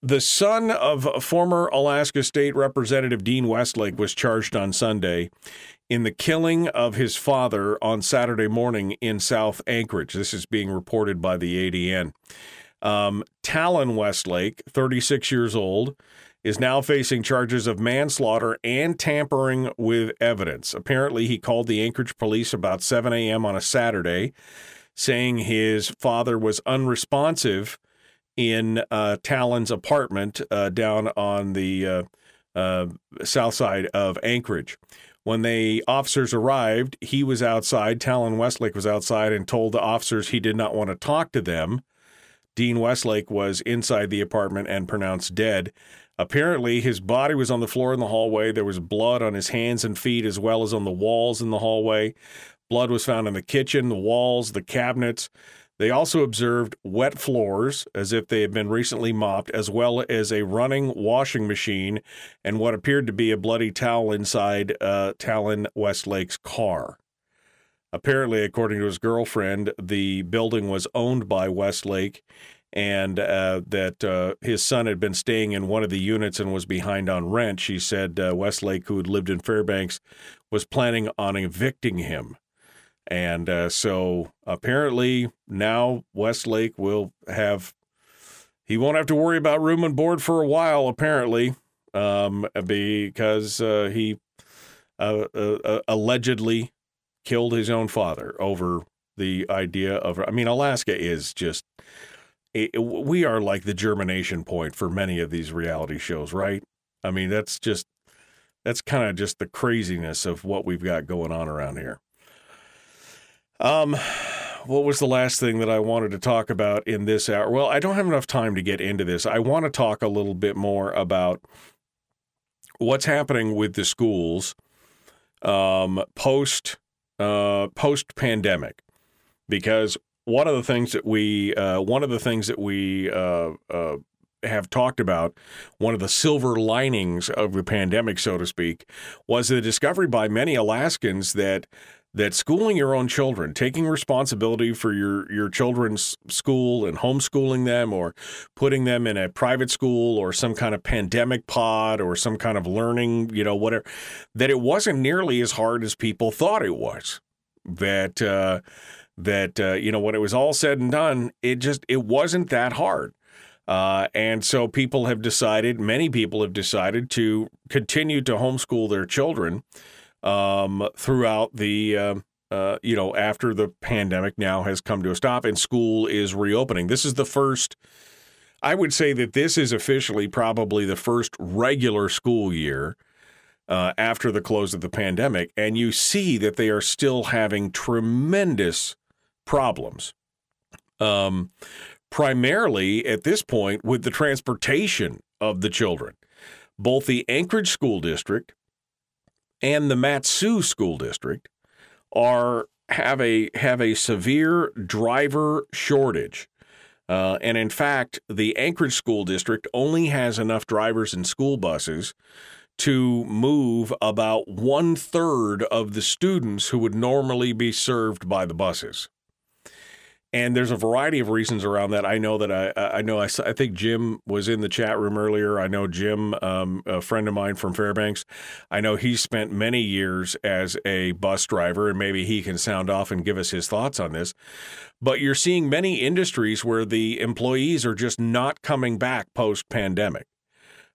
the son of former Alaska State Representative Dean Westlake was charged on Sunday in the killing of his father on Saturday morning in South Anchorage. This is being reported by the ADN. Um, Talon Westlake, 36 years old, is now facing charges of manslaughter and tampering with evidence. Apparently, he called the Anchorage police about 7 a.m. on a Saturday, saying his father was unresponsive in uh, Talon's apartment uh, down on the uh, uh south side of Anchorage. When the officers arrived, he was outside. Talon Westlake was outside and told the officers he did not want to talk to them. Dean Westlake was inside the apartment and pronounced dead. Apparently, his body was on the floor in the hallway. There was blood on his hands and feet as well as on the walls in the hallway. Blood was found in the kitchen, the walls, the cabinets. They also observed wet floors as if they had been recently mopped, as well as a running washing machine and what appeared to be a bloody towel inside uh, Talon Westlake's car. Apparently, according to his girlfriend, the building was owned by Westlake and uh, that uh, his son had been staying in one of the units and was behind on rent. She said uh, Westlake, who had lived in Fairbanks, was planning on evicting him. And uh, so apparently now Westlake will have, he won't have to worry about room and board for a while, apparently, um, because uh, he uh, uh, uh allegedly killed his own father over the idea of, I mean, Alaska is just, it, we are like the germination point for many of these reality shows, right? I mean, that's just, that's kind of just the craziness of what we've got going on around here. Um, what was the last thing that I wanted to talk about in this hour? Well, I don't have enough time to get into this. I want to talk a little bit more about what's happening with the schools um, post uh, post pandemic, because one of the things that we uh, one of the things that we uh, uh, have talked about, one of the silver linings of the pandemic, so to speak, was the discovery by many Alaskans that that schooling your own children, taking responsibility for your, your children's school and homeschooling them or putting them in a private school or some kind of pandemic pod or some kind of learning, you know, whatever, that it wasn't nearly as hard as people thought it was. That, uh, that, uh, you know, when it was all said and done, it just, it wasn't that hard. Uh, and so people have decided, many people have decided to continue to homeschool their children um, throughout the. Uh, uh, you know, after the pandemic now has come to a stop and school is reopening. This is the first, I would say that this is officially probably the first regular school year uh, after the close of the pandemic. And you see that they are still having tremendous problems. Um, primarily at this point with the transportation of the children. Both the Anchorage School District and the Mat-Su School District are have a have a severe driver shortage Uh, and in fact, the Anchorage School District only has enough drivers and school buses to move about one third of the students who would normally be served by the buses. And there's a variety of reasons around that. I know that I, I know I, I think Jim was in the chat room earlier. I know Jim, um, a friend of mine from Fairbanks. I know he spent many years as a bus driver, and maybe he can sound off and give us his thoughts on this. But you're seeing many industries where the employees are just not coming back post pandemic.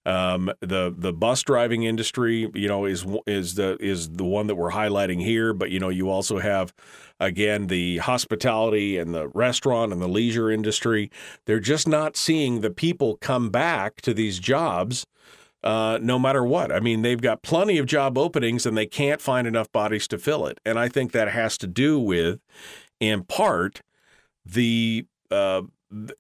Um, the the bus driving industry, you know, is is the is the one that we're highlighting here. But you know, you also have again the hospitality and the restaurant and the leisure industry. They're just not seeing the people come back to these jobs. Uh, no matter what. I mean, they've got plenty of job openings and they can't find enough bodies to fill it. And I think that has to do with, in part, the uh,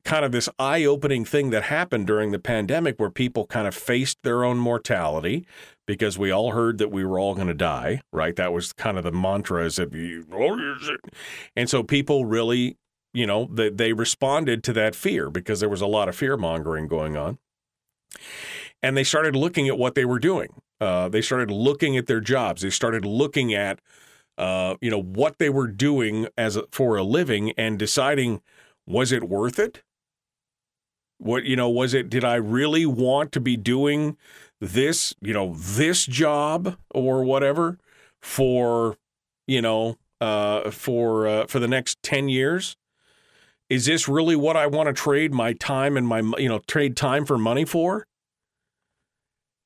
kind of this eye opening thing that happened during the pandemic where people kind of faced their own mortality because we all heard that we were all going to die, right? That was kind of the mantra is that you, and so people really, you know, they, they responded to that fear because there was a lot of fear mongering going on. And they started looking at what they were doing. Uh, they started looking at their jobs. They started looking at, uh, you know, what they were doing as a, for a living and deciding – was it worth it? What, you know, was it, did I really want to be doing this, you know, this job or whatever for, you know, uh, for, uh, for the next 10 years? Is this really what I want to trade my time and my, you know, trade time for money for?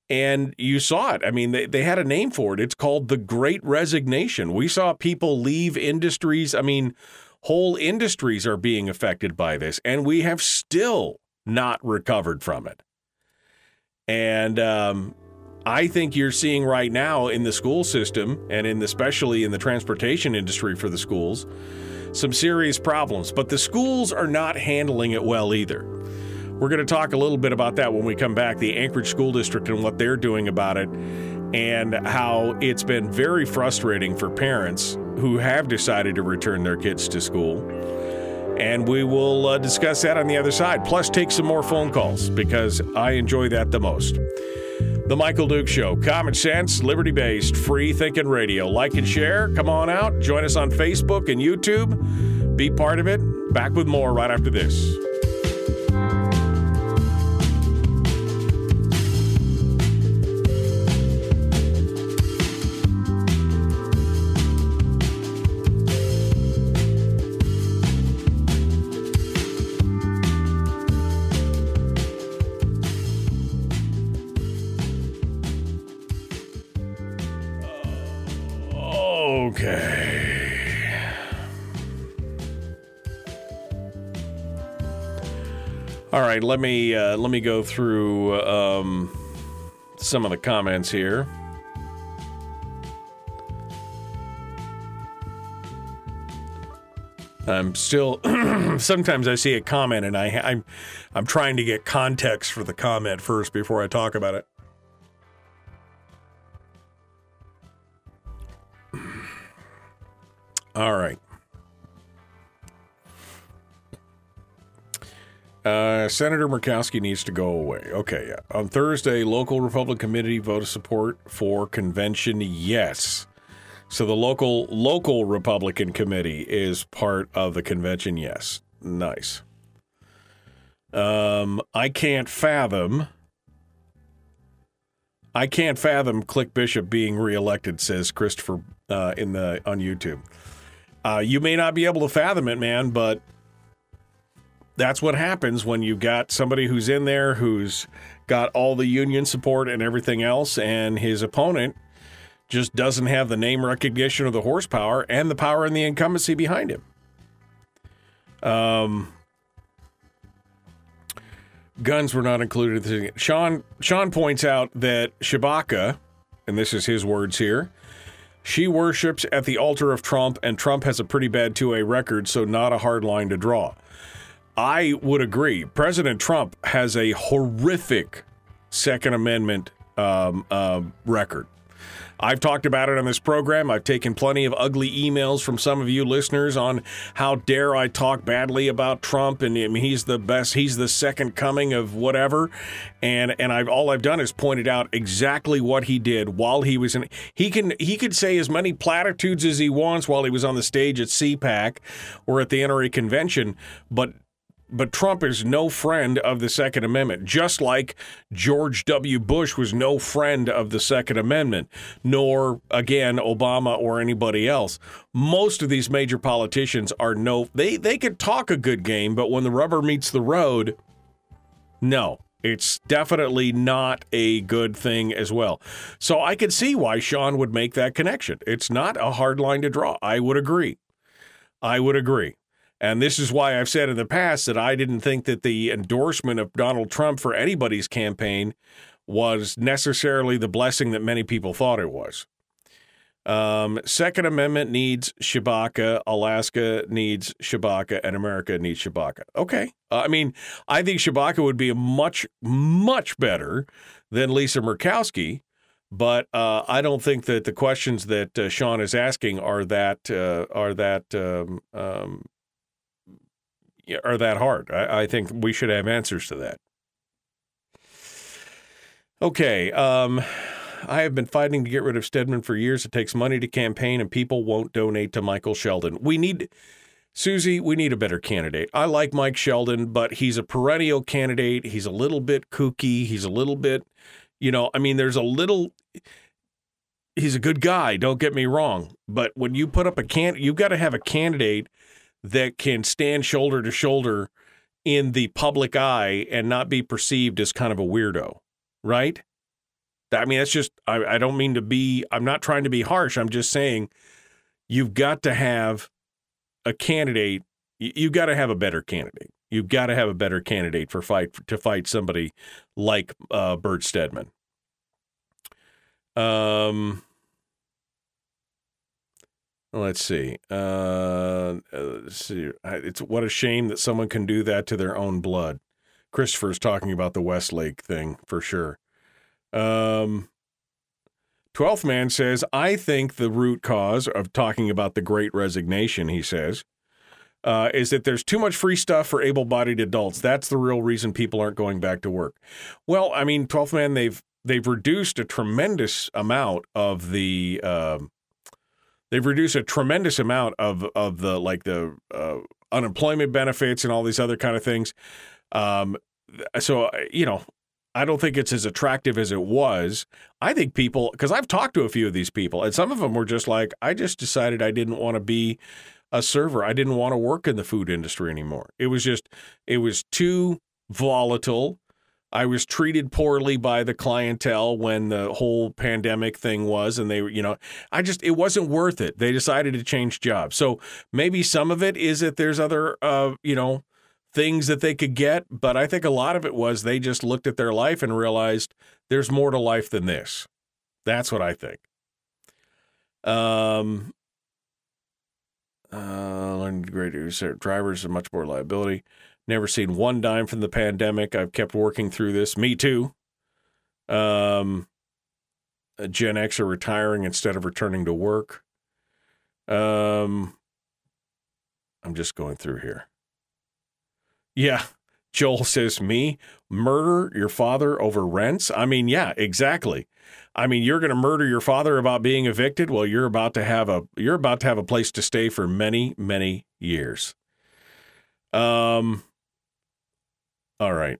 And you saw it. I mean, they, they had a name for it. It's called the Great Resignation. We saw people leave industries. I mean, Whole industries are being affected by this, and we have still not recovered from it. And um, I think you're seeing right now in the school system, and in especially in the transportation industry for the schools, some serious problems. But the schools are not handling it well either. We're going to talk a little bit about that when we come back, the Anchorage School District and what they're doing about it, and how it's been very frustrating for parents who have decided to return their kids to school. And we will uh, discuss that on the other side, plus take some more phone calls because I enjoy that the most. The Michael Duke Show, common sense, liberty based, free thinking radio. Like and share. Come on out. Join us on Facebook and YouTube. Be part of it. Back with more right after this. Right, let me uh, let me go through um, some of the comments here. I'm still. sometimes I see a comment and I, I'm I'm trying to get context for the comment first before I talk about it. All right. Uh, Senator Murkowski needs to go away. Okay, yeah. On Thursday, local Republican committee voted support for convention. Yes. So the local local Republican committee is part of the convention. Yes. Nice. Um, I can't fathom. I can't fathom Click Bishop being reelected, says Christopher uh, in the on YouTube. Uh, you may not be able to fathom it, man, but that's what happens when you've got somebody who's in there who's got all the union support and everything else, and his opponent just doesn't have the name recognition or the horsepower and the power and the incumbency behind him. Um, guns were not included. Sean Sean points out that Tshibaka, and this is his words here. She worships at the altar of Trump, and Trump has a pretty bad 2A record, so not a hard line to draw. I would agree. President Trump has a horrific Second Amendment um, uh, record. I've talked about it on this program. I've taken plenty of ugly emails from some of you listeners on how dare I talk badly about Trump and I mean, he's the best, he's the second coming of whatever. And and I've all I've done is pointed out exactly what he did while he was in. He can he could say as many platitudes as he wants while he was on the stage at CPAC or at the NRA convention, but but Trump is no friend of the Second Amendment, just like George W. Bush was no friend of the Second Amendment, nor, again, Obama or anybody else. Most of these major politicians are no, they, they could talk a good game, but when the rubber meets the road, no. It's definitely not a good thing as well. So I could see why Sean would make that connection. It's not a hard line to draw. I would agree. I would agree. And this is why I've said in the past that I didn't think that the endorsement of Donald Trump for anybody's campaign was necessarily the blessing that many people thought it was. Um, Second Amendment needs Tshibaka, Alaska needs Tshibaka, and America needs Tshibaka. Okay. Uh, I mean, I think Tshibaka would be much, much better than Lisa Murkowski, but uh, I don't think that the questions that uh, Sean is asking are that uh, are that um, um, are that hard. I, I, think we should have answers to that. Okay. Um, I have been fighting to get rid of Stedman for years. It takes money to campaign, and people won't donate to Michael Sheldon. We need, Susie, we need a better candidate. I like Mike Sheldon, but he's a perennial candidate. He's a little bit kooky. He's a little bit, you know, I mean, there's a little. He's a good guy. Don't get me wrong, but when you put up a can, you've got to have a candidate that can stand shoulder to shoulder in the public eye and not be perceived as kind of a weirdo, right? I mean, that's just, I, I don't mean to be, I'm not trying to be harsh. I'm just saying you've got to have a candidate, you've got to have a better candidate. You've got to have a better candidate for fight to fight somebody like uh, Bert Stedman. Um, Let's see. Uh, let's see. It's what a shame that someone can do that to their own blood. Christopher's talking about the Westlake thing for sure. Um, Twelfth man says, I think the root cause of talking about the great resignation, he says, uh, is that there's too much free stuff for able bodied adults. That's the real reason people aren't going back to work. Well, I mean, 12th man, they've they've reduced a tremendous amount of the um, they've reduced a tremendous amount of of the like the uh, unemployment benefits and all these other kind of things. Um, so you know, I don't think it's as attractive as it was. I think people, because I've talked to a few of these people, and some of them were just like, I just decided I didn't want to be a server. I didn't want to work in the food industry anymore. It was just, it was too volatile. I was treated poorly by the clientele when the whole pandemic thing was, and they you know, I just, it wasn't worth it. They decided to change jobs. So maybe some of it is that there's other, uh, you know, things that they could get, but I think a lot of it was they just looked at their life and realized there's more to life than this. That's what I think. Um, uh, learned great drivers are much more liability. Never seen one dime from the pandemic. I've kept working through this. Me too. Um, Gen X are retiring instead of returning to work. Um, I'm just going through here. Yeah. Joel says, Me murder your father over rents? I mean, yeah, exactly. I mean, you're going to murder your father about being evicted? Well, you're about to have a you're about to have a place to stay for many, many years. Um all right.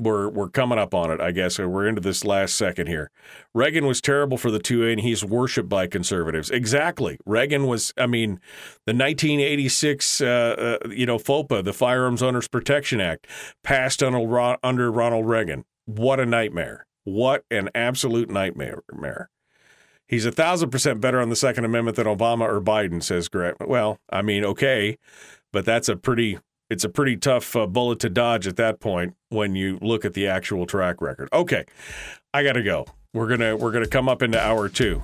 We're we're coming up on it, I guess. We're into this last second here. Reagan was terrible for the 2A and he's worshiped by conservatives. Exactly. Reagan was I mean, the 1986 uh, uh, you know, FOPA, the Firearms Owners Protection Act, passed under, under Ronald Reagan. What a nightmare. What an absolute nightmare. He's a thousand percent better on the Second Amendment than Obama or Biden, says Greg. Well, I mean, okay, but that's a pretty it's a pretty tough uh, bullet to dodge at that point when you look at the actual track record. Okay, I got to go. We're gonna we're gonna come up into hour two.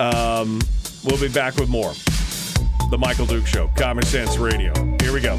Um, we'll be back with more. The Michael Duke Show, Common Sense Radio. Here we go.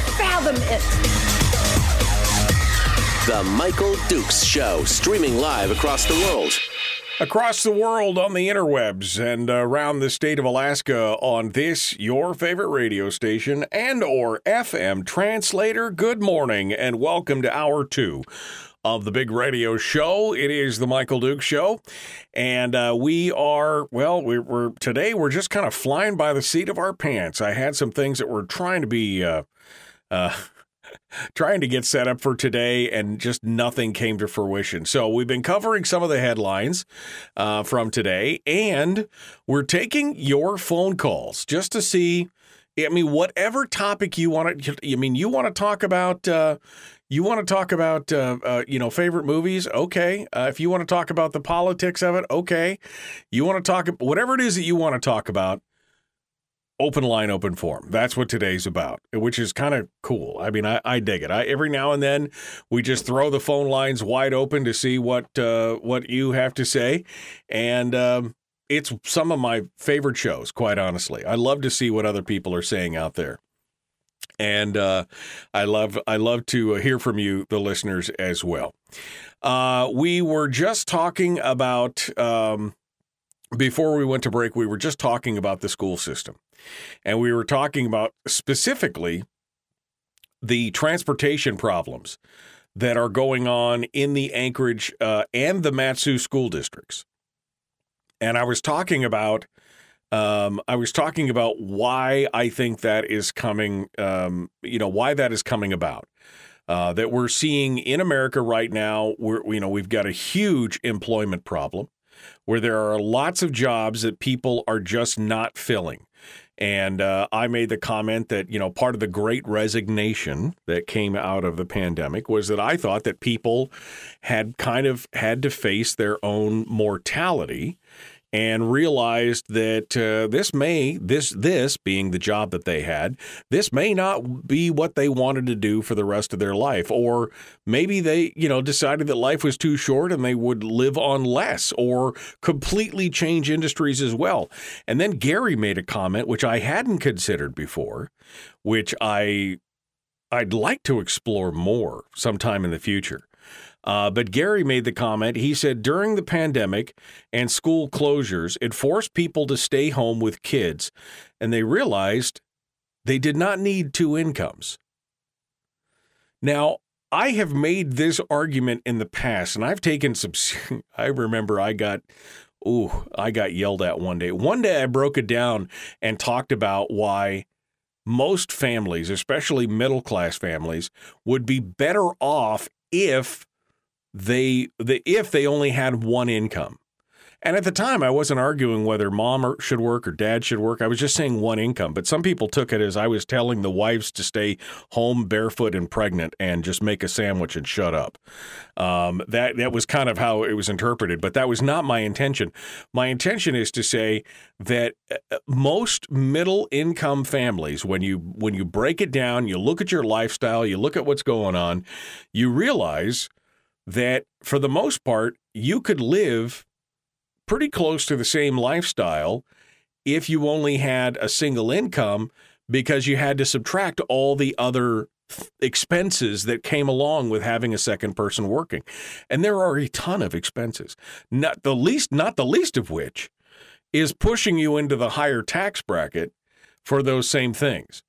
fathom it. The Michael Dukes Show, streaming live across the world. Across the world on the interwebs and around the state of Alaska on this your favorite radio station and or FM translator. Good morning and welcome to hour 2 of the big radio show. It is the Michael Duke show and uh, we are well we, we're today we're just kind of flying by the seat of our pants. I had some things that were trying to be uh, uh, trying to get set up for today, and just nothing came to fruition. So we've been covering some of the headlines uh, from today, and we're taking your phone calls just to see. I mean, whatever topic you want to. I mean, you want to talk about. Uh, you want to talk about, uh, uh, you know, favorite movies? Okay. Uh, if you want to talk about the politics of it, okay. You want to talk whatever it is that you want to talk about open line, open form. That's what today's about, which is kind of cool. I mean, I, I dig it. I, every now and then we just throw the phone lines wide open to see what uh, what you have to say, and um, it's some of my favorite shows. Quite honestly, I love to see what other people are saying out there. And uh, I love I love to hear from you, the listeners, as well. Uh, we were just talking about um, before we went to break. We were just talking about the school system, and we were talking about specifically the transportation problems that are going on in the Anchorage uh, and the Mat-Su school districts. And I was talking about um, I was talking about why I think that is coming, um, you know, why that is coming about. Uh, that we're seeing in America right now, we're, you know, we've got a huge employment problem where there are lots of jobs that people are just not filling. And uh, I made the comment that, you know, part of the great resignation that came out of the pandemic was that I thought that people had kind of had to face their own mortality and realized that uh, this may this this being the job that they had this may not be what they wanted to do for the rest of their life or maybe they you know decided that life was too short and they would live on less or completely change industries as well. And then Gary made a comment which I hadn't considered before which I I'd like to explore more sometime in the future uh, but Gary made the comment. He said during the pandemic and school closures, it forced people to stay home with kids, and they realized they did not need two incomes. Now, I have made this argument in the past, and I've taken some. I remember I got. Ooh, I got yelled at one day. One day I broke it down and talked about why most families, especially middle class families, would be better off if they, the if they only had one income. And at the time, I wasn't arguing whether mom should work or dad should work. I was just saying one income. But some people took it as I was telling the wives to stay home barefoot and pregnant and just make a sandwich and shut up. Um, that that was kind of how it was interpreted. But that was not my intention. My intention is to say that uh, most middle income families, when you when you break it down, you look at your lifestyle, you look at what's going on, you realize that for the most part, you could live pretty close to the same lifestyle if you only had a single income because you had to subtract all the other expenses that came along with having a second person working. And there are a ton of expenses. Not the least not the least of which is pushing you into the higher tax bracket for those same things.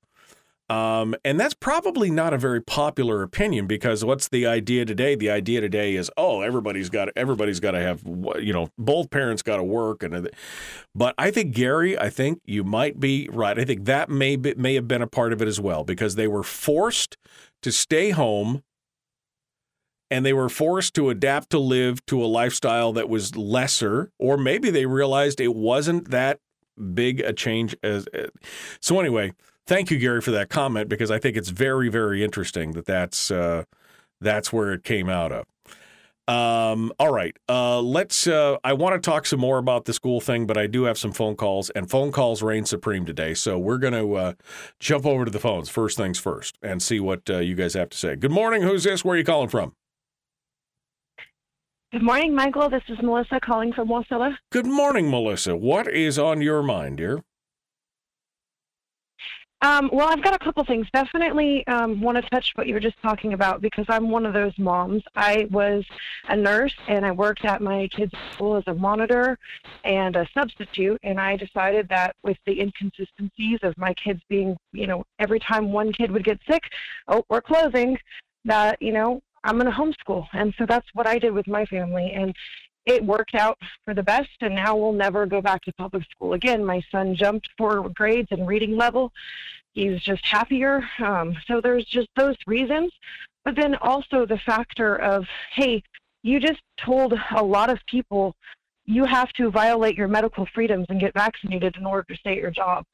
Um, and that's probably not a very popular opinion because what's the idea today? The idea today is, oh, everybody's got everybody's got to have, you know, both parents got to work. And but I think Gary, I think you might be right. I think that may be, may have been a part of it as well because they were forced to stay home and they were forced to adapt to live to a lifestyle that was lesser, or maybe they realized it wasn't that big a change as. So anyway, thank you, Gary, for that comment because I think it's very, very interesting that that's uh, that's where it came out of. Um, all right, uh, let's. Uh, I want to talk some more about the school thing, but I do have some phone calls, and phone calls reign supreme today. So we're going to uh, jump over to the phones first things first and see what uh, you guys have to say. Good morning. Who's this? Where are you calling from? Good morning, Michael. This is Melissa calling from Wasilla. Good morning, Melissa. What is on your mind, dear? Um, well, I've got a couple things. Definitely um, want to touch what you were just talking about because I'm one of those moms. I was a nurse and I worked at my kids' school as a monitor and a substitute. And I decided that with the inconsistencies of my kids being, you know, every time one kid would get sick, oh, we're closing, that, you know, I'm going to homeschool. And so that's what I did with my family. And it worked out for the best. And now we'll never go back to public school again. My son jumped four grades in reading level. He's just happier. Um, so there's just those reasons. But then also the factor of, hey, you just told a lot of people you have to violate your medical freedoms and get vaccinated in order to stay at your job.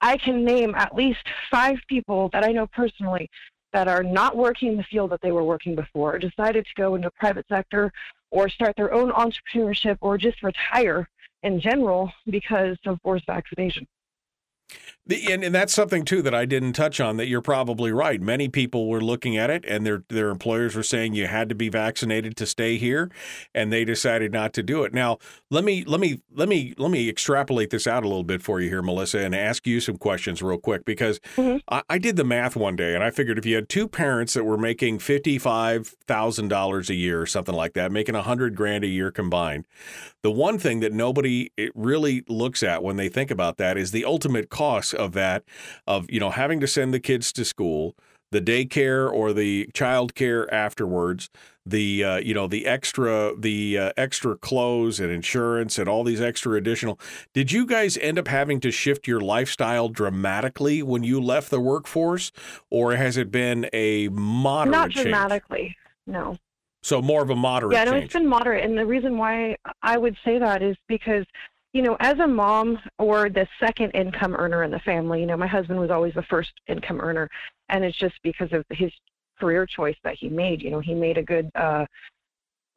I can name at least five people that I know personally that are not working in the field that they were working before, decided to go into private sector or start their own entrepreneurship or just retire in general because of forced vaccination. The, and, and that's something too that I didn't touch on. That you're probably right. Many people were looking at it, and their their employers were saying you had to be vaccinated to stay here, and they decided not to do it. Now, let me let me let me let me extrapolate this out a little bit for you here, Melissa, and ask you some questions real quick because mm-hmm. I, I did the math one day, and I figured if you had two parents that were making fifty five thousand dollars a year or something like that, making a hundred grand a year combined, the one thing that nobody really looks at when they think about that is the ultimate cost of that, of you know having to send the kids to school, the daycare or the child care afterwards, the uh, you know the extra the uh, extra clothes and insurance and all these extra additional. Did you guys end up having to shift your lifestyle dramatically when you left the workforce, or has it been a moderate? Not dramatically, change? no. So more of a moderate. Yeah, no, change. it's been moderate, and the reason why I would say that is because, you know, as a mom or the second income earner in the family, you know, my husband was always the first income earner, and it's just because of his career choice that he made. You know, he made a good. Uh,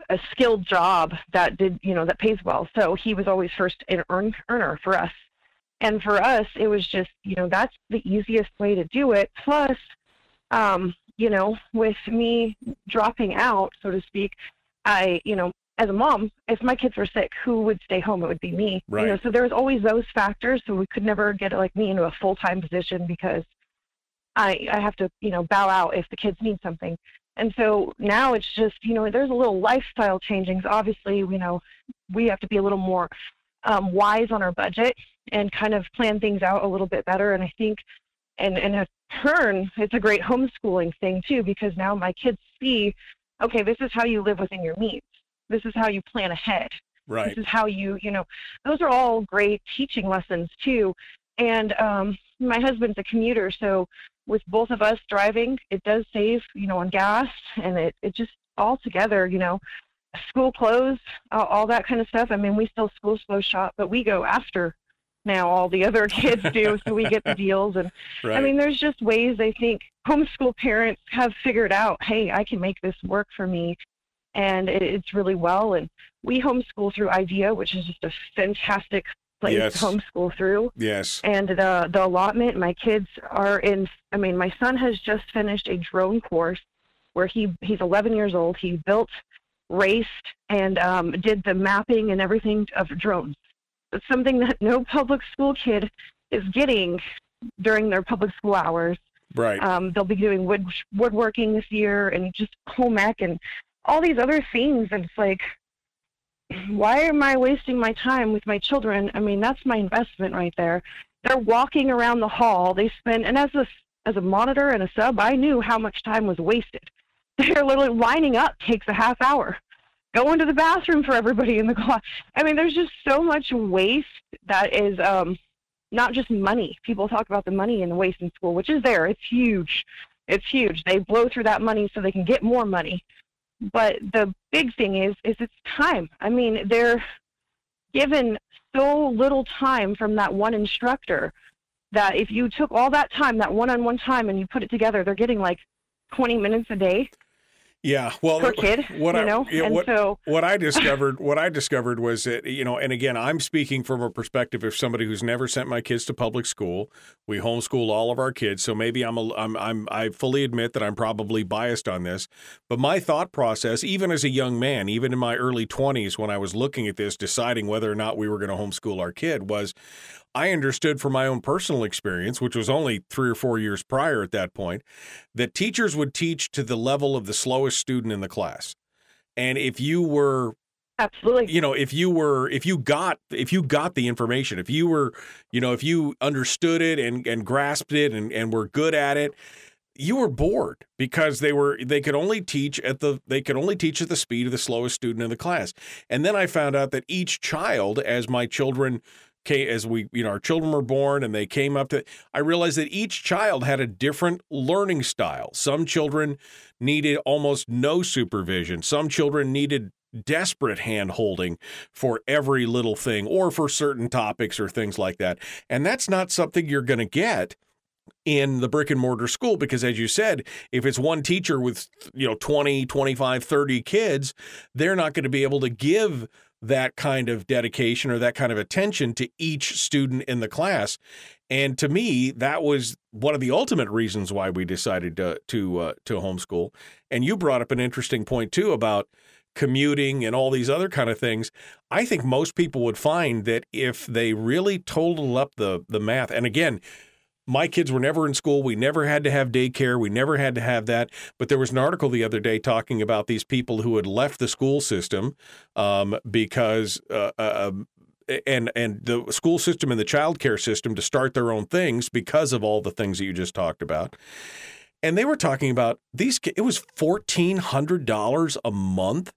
a skilled job that did you know that pays well so he was always first an earn, earner for us and for us it was just you know that's the easiest way to do it plus um you know, with me dropping out, so to speak, I, you know, as a mom, if my kids were sick, who would stay home? It would be me. Right. You know, so there was always those factors. So we could never get like me into a full time position because I I have to, you know, bow out if the kids need something. And so now it's just, you know, there's a little lifestyle changings. Obviously, you know, we have to be a little more um, wise on our budget and kind of plan things out a little bit better. And I think and in a turn, it's a great homeschooling thing too because now my kids see, okay, this is how you live within your means. This is how you plan ahead. Right. This is how you, you know, those are all great teaching lessons too. And um, my husband's a commuter, so with both of us driving, it does save, you know, on gas, and it it just all together, you know, school clothes, all, all that kind of stuff. I mean, we still school slow shop, but we go after now all the other kids do, so we get the deals. And right. I mean, there's just ways I think homeschool parents have figured out, hey, I can make this work for me, and it's really well. And we homeschool through IDEA, which is just a fantastic place yes. to homeschool through. Yes. And the the allotment, my kids are in. I mean, my son has just finished a drone course where he he's 11 years old. He built, raced, and um, did the mapping and everything of drones It's something that no public school kid is getting during their public school hours. Right. Um, they'll be doing wood woodworking this year and just home ec and all these other things. And it's like, why am I wasting my time with my children? I mean, that's my investment right there. They're walking around the hall. They spend, and as a, as a monitor and a sub, I knew how much time was wasted. They're literally lining up takes a half hour. Going to the bathroom for everybody in the class. I mean, there's just so much waste that is um, not just money. People talk about the money and the waste in school, which is there. It's huge. It's huge. They blow through that money so they can get more money. But the big thing is, is it's time. I mean, they're given so little time from that one instructor that if you took all that time, that one-on-one time, and you put it together, they're getting like 20 minutes a day. Yeah, well, per kid, what I, know, yeah, what, so what I discovered, what I discovered was that you know, and again, I'm speaking from a perspective of somebody who's never sent my kids to public school. We homeschool all of our kids, so maybe I'm a, I'm, I'm, I fully admit that I'm probably biased on this, but my thought process, even as a young man, even in my early 20s, when I was looking at this, deciding whether or not we were going to homeschool our kid, was I understood from my own personal experience, which was only three or four years prior at that point, that teachers would teach to the level of the slowest student in the class. And if you were absolutely you know if you were if you got if you got the information if you were you know if you understood it and and grasped it and and were good at it you were bored because they were they could only teach at the they could only teach at the speed of the slowest student in the class and then i found out that each child as my children came as we you know our children were born and they came up to i realized that each child had a different learning style. Some children needed almost no supervision. Some children needed desperate hand holding for every little thing or for certain topics or things like that. And that's not something you're going to get in the brick and mortar school because as you said if it's one teacher with you know 20 25 30 kids they're not going to be able to give that kind of dedication or that kind of attention to each student in the class. And to me, that was one of the ultimate reasons why we decided to to uh, to homeschool. And you brought up an interesting point too about commuting and all these other kind of things. I think most people would find that if they really total up the the math, and again, my kids were never in school. We never had to have daycare. We never had to have that. But there was an article the other day talking about these people who had left the school system um, because. Uh, uh, um, and and the school system and the child care system to start their own things because of all the things that you just talked about. And they were talking about these. It was fourteen hundred dollars a month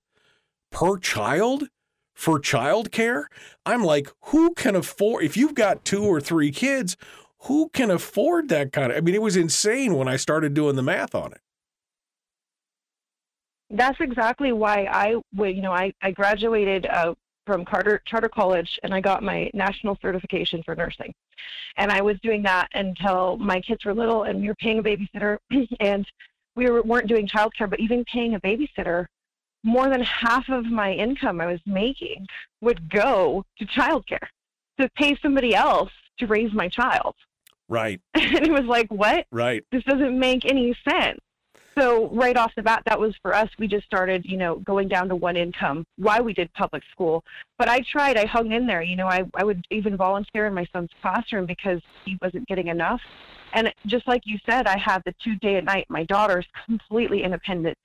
per child for childcare. I'm like, who can afford? If you've got two or three kids, who can afford that kind of? I mean, it was insane when I started doing the math on it. That's exactly why I you know, I, I graduated uh, from Carter Charter College and I got my national certification for nursing. And I was doing that until my kids were little and we were paying a babysitter and we were, weren't doing childcare, but even paying a babysitter, more than half of my income I was making would go to childcare to pay somebody else to raise my child. Right. and it was like, what? Right. This doesn't make any sense. So right off the bat, that was for us. We just started, you know, going down to one income Why we did public school. But I tried. I hung in there. You know, I I would even volunteer in my son's classroom because he wasn't getting enough. And just like you said, I have the two day and night. My daughter's completely independent,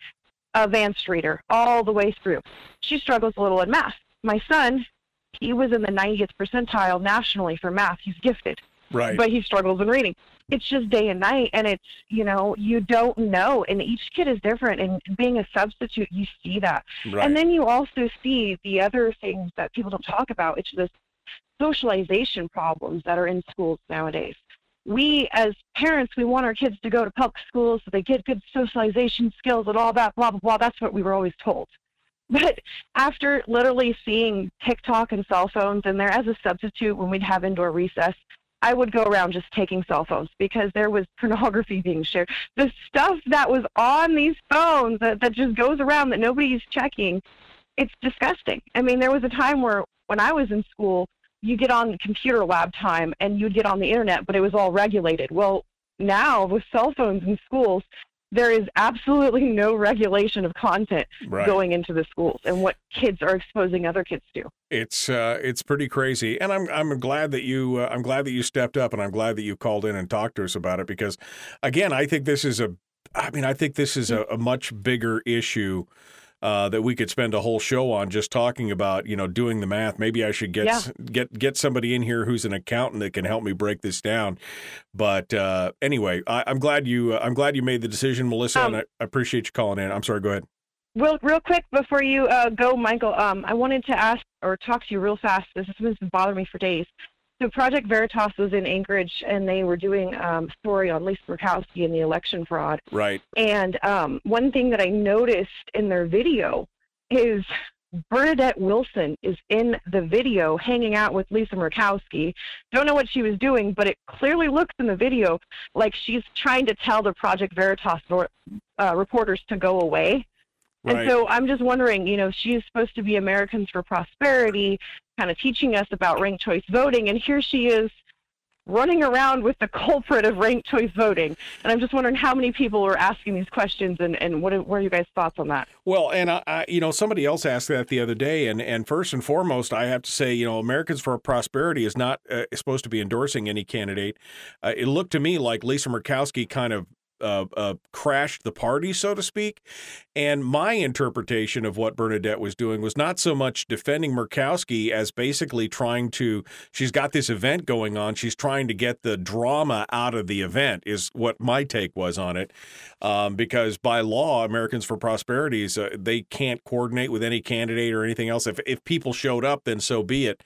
advanced reader all the way through. She struggles a little in math. My son, he was in the 90th percentile nationally for math. He's gifted right. but he struggles in reading. It's just day and night, and it's you know you don't know, and each kid is different. And being a substitute, you see that, right. and then you also see the other things that people don't talk about. It's the socialization problems that are in schools nowadays. We, as parents, we want our kids to go to public schools so they get good socialization skills and all that, blah blah blah. That's what we were always told. But after literally seeing TikTok and cell phones in there as a substitute when we'd have indoor recess, I would go around just taking cell phones because there was pornography being shared. The stuff that was on these phones that, that just goes around that nobody's checking, it's disgusting. I mean, there was a time where when I was in school, you get on computer lab time and you'd get on the internet, but it was all regulated. Well, now with cell phones in schools, there is absolutely no regulation of content right. going into the schools and what kids are exposing other kids to. It's uh, it's pretty crazy, and I'm I'm glad that you uh, I'm glad that you stepped up, and I'm glad that you called in and talked to us about it because, again, I think this is a I mean I think this is a, a much bigger issue uh, that we could spend a whole show on just talking about, you know, doing the math. Maybe I should get Yeah. get get somebody in here who's an accountant that can help me break this down. But uh, anyway, I, I'm glad you uh, I'm glad you made the decision, Melissa, Um, and I, I appreciate you calling in. I'm sorry. Go ahead. Real, real quick before you uh, go, Michael, um, I wanted to ask or talk to you real fast. This has been bothering me for days. So Project Veritas was in Anchorage, and they were doing um, a story on Lisa Murkowski and the election fraud. Right. And um, one thing that I noticed in their video is Bernadette Wilson is in the video hanging out with Lisa Murkowski. Don't know what she was doing, but it clearly looks in the video like she's trying to tell the Project Veritas uh, reporters to go away. Right. And so I'm just wondering, you know, she's supposed to be Americans for Prosperity, kind of teaching us about ranked choice voting, and here she is running around with the culprit of ranked choice voting. And I'm just wondering how many people were asking these questions, and, and what, are, what are you guys' thoughts on that? Well, and I, I, you know, somebody else asked that the other day, and and first and foremost, I have to say, you know, Americans for Prosperity is not uh, supposed to be endorsing any candidate. Uh, it looked to me like Lisa Murkowski kind of. Uh, uh, crashed the party, so to speak. And my interpretation of what Bernadette was doing was not so much defending Murkowski as basically trying to, she's got this event going on. She's trying to get the drama out of the event, is what my take was on it. Um, because by law, Americans for Prosperity, uh, they can't coordinate with any candidate or anything else. If, if people showed up, then so be it.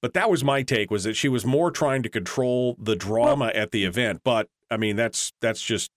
But that was my take was that she was more trying to control the drama at the event. But I mean, that's that's just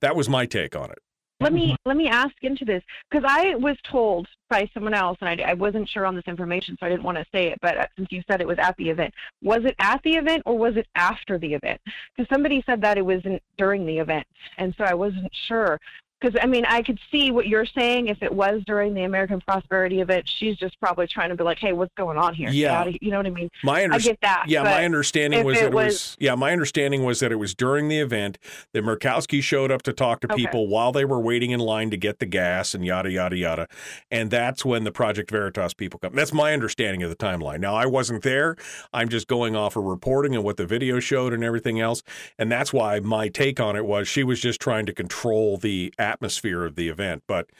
that was my take on it. Let me let me ask into this because I was told by someone else, and I, I wasn't sure on this information, so I didn't want to say it. But uh, since you said it was at the event, was it at the event or was it after the event? Because somebody said that it was in, during the event, and so I wasn't sure. Because I mean, I could see what you're saying. If it was during the American Prosperity event, she's just probably trying to be like, "Hey, what's going on here?" Yeah. you know what I mean? My I get that. Yeah, my understanding was it that it was, was- yeah, my understanding was that it was during the event that Murkowski showed up to talk to Okay. people while they were waiting in line to get the gas and yada yada yada. And that's when the Project Veritas people come. That's my understanding of the timeline. Now I wasn't there. I'm just going off of reporting and what the video showed and everything else. And that's why my take on it was she was just trying to control the atmosphere of the event. But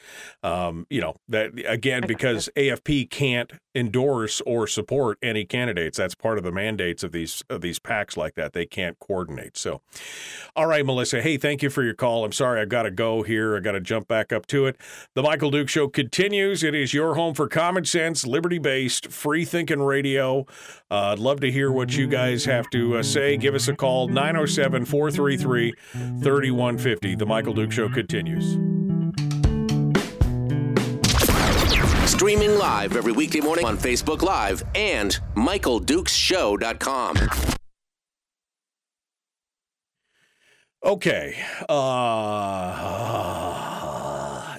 um, you know, that again, because AFP can't endorse or support any candidates. That's part of the mandates of these of these PACs like that. They can't coordinate. So, all right, Melissa. Hey, thank you for your call. I'm sorry I've got to go here. I got to jump back up to it. The Michael Duke Show continues. It is your home for common sense, liberty based, free thinking radio. Uh, I'd love to hear what you guys have to uh, say. Give us a call 907 433 3150. The Michael Duke Show continues. Streaming live every weekday morning on Facebook Live and MichaelDukesShow.com. Okay. Uh,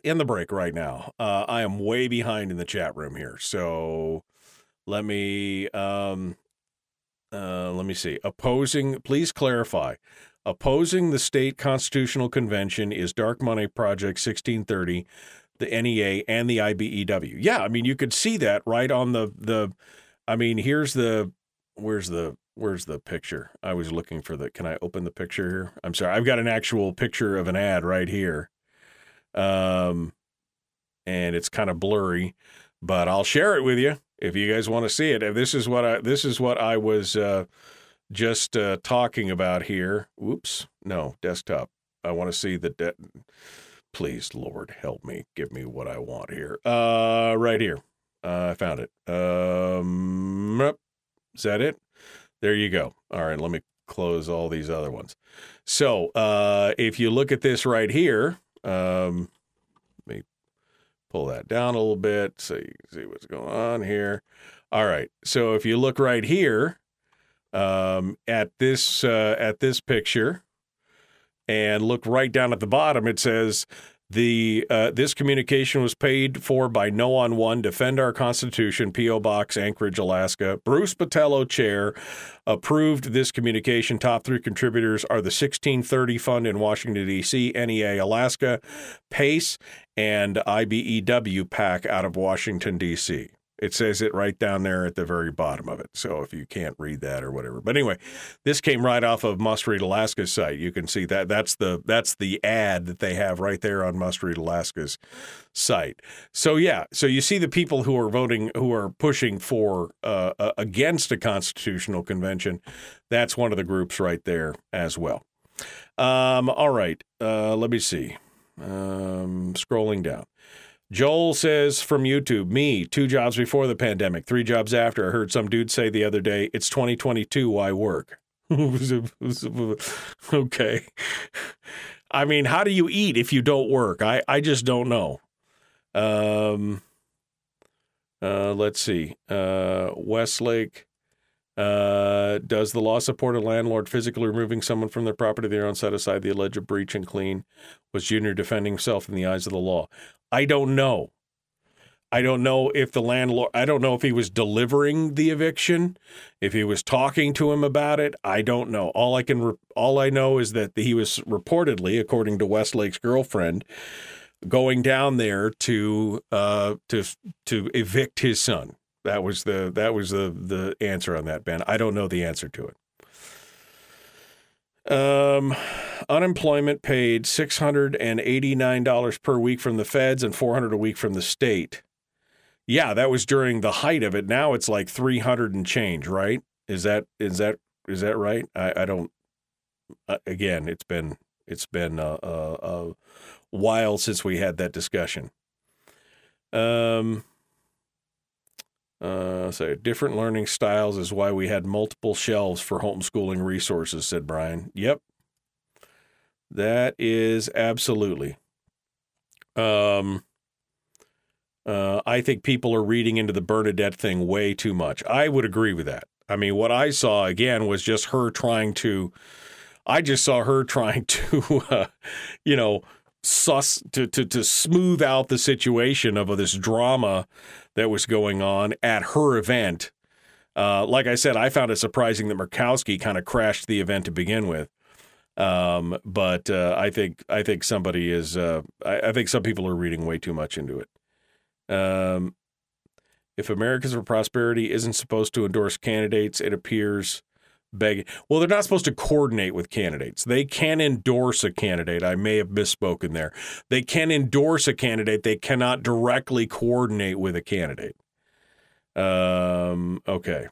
in the break right now. Uh, I am way behind in the chat room here. So let me um uh let me see. Opposing please clarify. Opposing the state constitutional convention is Dark Money Project 1630, the NEA and the IBEW. Yeah, I mean you could see that right on the the I mean here's the where's the where's the picture? I was looking for the. Can I open the picture here? I'm sorry. I've got an actual picture of an ad right here. Um, and it's kind of blurry, but I'll share it with you if you guys want to see it. This is what I. This is what I was uh, just uh, talking about here. Oops, No desktop. I want to see the. De- Please, Lord, help me. Give me what I want here. Uh, right here. Uh, I found it. Um, is that it? There you go. All right, let me close all these other ones. So, uh, if you look at this right here, um, let me pull that down a little bit so you can see what's going on here. All right. So, if you look right here um, at this uh, at this picture, and look right down at the bottom, it says the uh, this communication was paid for by No on One Defend Our Constitution, PO Box, Anchorage, Alaska. Bruce Botelho, chair, approved this communication. Top three contributors are the 1630 Fund in Washington D.C., NEA, Alaska, PACE, and IBEW PAC out of Washington D.C. It says it right down there at the very bottom of it. So if you can't read that or whatever, but anyway, this came right off of Must Read Alaska's site. You can see that that's the that's the ad that they have right there on Must Read Alaska's site. So yeah, so you see the people who are voting, who are pushing for uh, against a constitutional convention. That's one of the groups right there as well. Um, all right, uh, let me see. Um, scrolling down. Joel says from YouTube, me, two jobs before the pandemic, three jobs after. I heard some dude say the other day, it's 2022, why work? okay. I mean, how do you eat if you don't work? I, I just don't know. Um, uh, let's see. Uh, Westlake. Uh, does the law support a landlord physically removing someone from their property they on set aside the alleged breach and clean? Was Junior defending himself in the eyes of the law? I don't know. I don't know if the landlord, I don't know if he was delivering the eviction, if he was talking to him about it. I don't know. All I can, all I know is that he was reportedly, according to Westlake's girlfriend, going down there to, uh, to, to evict his son. That was the, that was the, the answer on that, Ben. I don't know the answer to it. Um, unemployment paid six hundred and eighty nine dollars per week from the feds and four hundred a week from the state. Yeah, that was during the height of it. Now it's like three hundred and change, right? Is that is that is that right? I, I don't. Uh, again, it's been it's been a, a, a while since we had that discussion. Um. Uh, so different learning styles is why we had multiple shelves for homeschooling resources, said Brian. Yep. That is absolutely. Um, uh, I think people are reading into the Bernadette thing way too much. I would agree with that. I mean, what I saw again was just her trying to. I just saw her trying to, uh, you know, sus to, to to smooth out the situation of this drama that was going on at her event. Uh, like I said, I found it surprising that Murkowski kind of crashed the event to begin with. Um, but uh, I think I think somebody is uh, I, I, think some people are reading way too much into it. Um, if Americans for Prosperity isn't supposed to endorse candidates, it appears begging. Well, they're not supposed to coordinate with candidates. They can endorse a candidate. I may have misspoken there. They can endorse a candidate. They cannot directly coordinate with a candidate. Um, okay.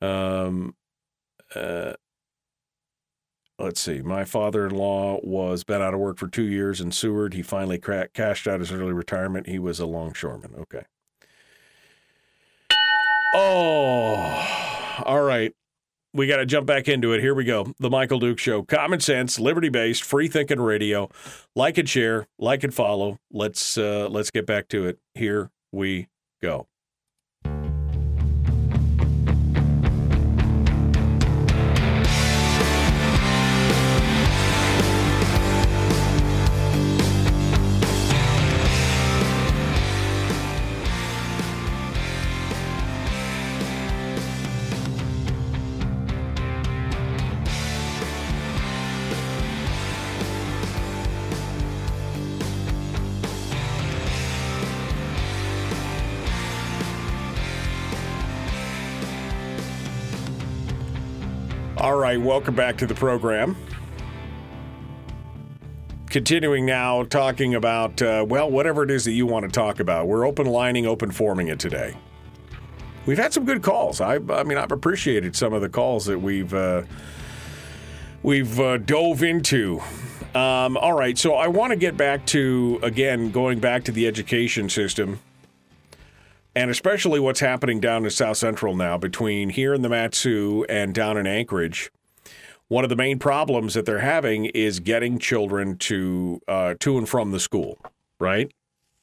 Um, uh, let's see. My father-in-law was been out of work for two years in Seward. He finally cra- cashed out his early retirement. He was a longshoreman. Okay. Oh, all right we got to jump back into it. Here we go. The Michael Duke Show. Common sense, liberty based, free thinking radio. Like and share, like and follow. Let's uh, let's get back to it. Here we go. All right, welcome back to the program. Continuing now, talking about, uh, well, whatever it is that you want to talk about. We're open lining, open forming it today. We've had some good calls. I, I mean, I've appreciated some of the calls that we've uh, we've uh, dove into. Um, all right, so I want to get back to again going back to the education system and especially what's happening down in South Central now between here in the Mat-Su and down in Anchorage. One of the main problems that they're having is getting children to uh, to and from the school, right?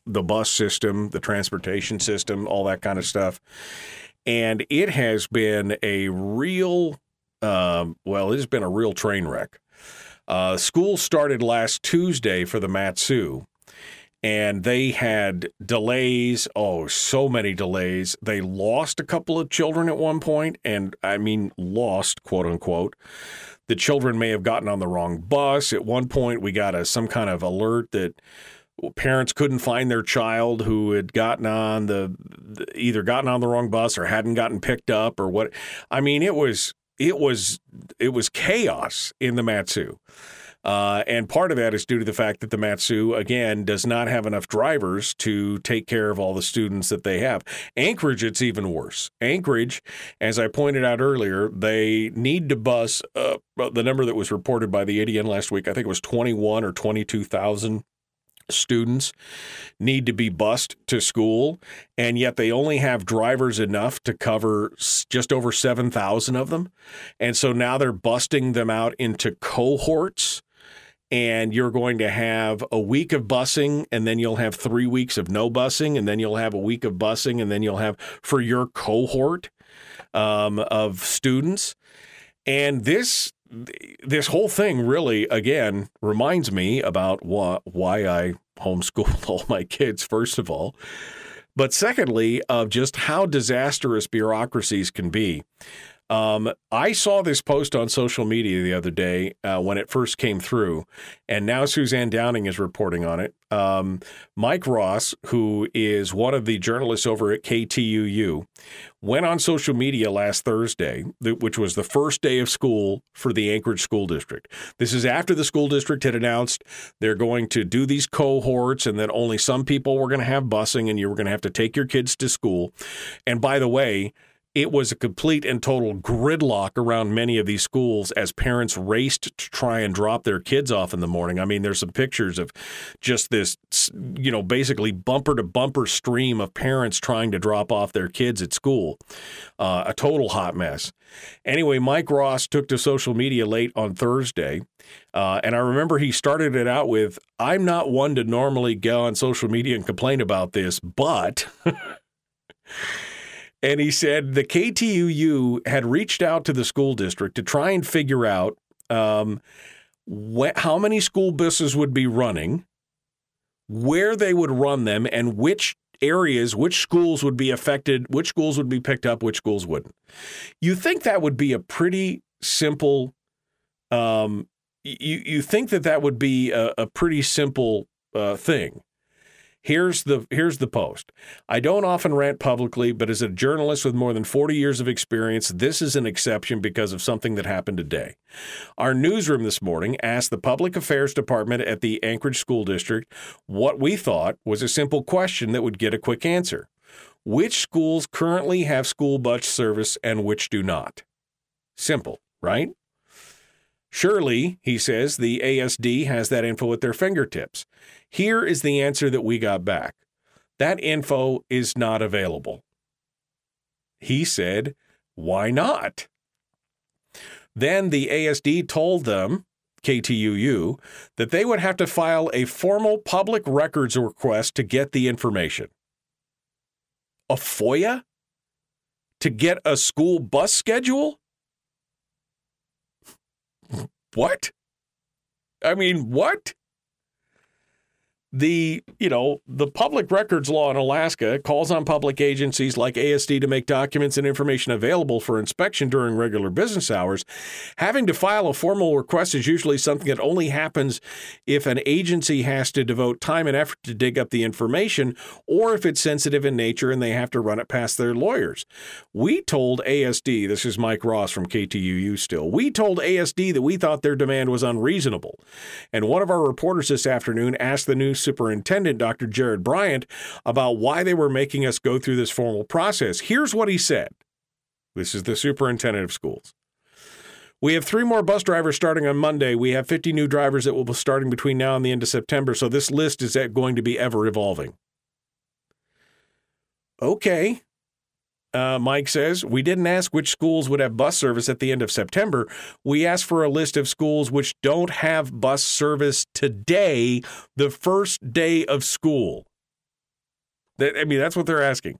The bus system, the transportation system, all that kind of stuff, and it has been a real, uh, well, it has been a real train wreck. Uh, school started last Tuesday for the Mat-Su and they had delays. Oh, so many delays. They lost a couple of children at one point, and I mean, lost, quote unquote. The children may have gotten on the wrong bus. At one point, we got a, some kind of alert that parents couldn't find their child who had gotten on the either gotten on the wrong bus or hadn't gotten picked up or what. I mean, it was it was it was chaos in the Mat-Su. Uh, and part of that is due to the fact that the Mat-Su, again, does not have enough drivers to take care of all the students that they have. Anchorage, it's even worse. Anchorage, as I pointed out earlier, they need to bus uh, the number that was reported by the ADN last week. I think it was 21 or 22,000 students need to be bused to school, and yet they only have drivers enough to cover just over 7,000 of them. And so now they're busting them out into cohorts. And you're going to have a week of busing, and then you'll have three weeks of no busing, and then you'll have a week of busing, and then you'll have for your cohort um, of students. And this this whole thing really, again, reminds me about why, why I homeschool all my kids, first of all. But secondly, of just how disastrous bureaucracies can be. Um, I saw this post on social media the other day uh, when it first came through, and now Suzanne Downing is reporting on it. Um, Mike Ross, who is one of the journalists over at KTUU, went on social media last Thursday, which was the first day of school for the Anchorage School District. This is after the school district had announced they're going to do these cohorts and that only some people were going to have busing and you were going to have to take your kids to school. And by the way, it was a complete and total gridlock around many of these schools as parents raced to try and drop their kids off in the morning. I mean, there's some pictures of just this, you know, basically bumper to bumper stream of parents trying to drop off their kids at school. Uh, a total hot mess. Anyway, Mike Ross took to social media late on Thursday. Uh, and I remember he started it out with I'm not one to normally go on social media and complain about this, but. And he said the KTUU had reached out to the school district to try and figure out um, wh- how many school buses would be running, where they would run them, and which areas, which schools would be affected, which schools would be picked up, which schools wouldn't. You think that would be a pretty simple. Um, you you think that that would be a, a pretty simple uh, thing. Here's the here's the post. I don't often rant publicly, but as a journalist with more than 40 years of experience, this is an exception because of something that happened today. Our newsroom this morning asked the Public Affairs Department at the Anchorage School District what we thought was a simple question that would get a quick answer. Which schools currently have school bus service and which do not? Simple, right? Surely, he says, the ASD has that info at their fingertips. Here is the answer that we got back that info is not available. He said, Why not? Then the ASD told them, KTUU, that they would have to file a formal public records request to get the information. A FOIA? To get a school bus schedule? what? I mean, what? The you know the public records law in Alaska calls on public agencies like ASD to make documents and information available for inspection during regular business hours. Having to file a formal request is usually something that only happens if an agency has to devote time and effort to dig up the information or if it's sensitive in nature and they have to run it past their lawyers. We told ASD, this is Mike Ross from KTUU still. We told ASD that we thought their demand was unreasonable. And one of our reporters this afternoon asked the news superintendent, Dr. Jharrett Bryantt, about why they were making us go through this formal process. Here's what he said this is the superintendent of schools. We have three more bus drivers starting on Monday. We have 50 new drivers that will be starting between now and the end of September, so this list is going to be ever evolving. Okay, uh, Mike says, we didn't ask which schools would have bus service at the end of September. We asked for a list of schools which don't have bus service today, the first day of school. That, I mean, that's what they're asking.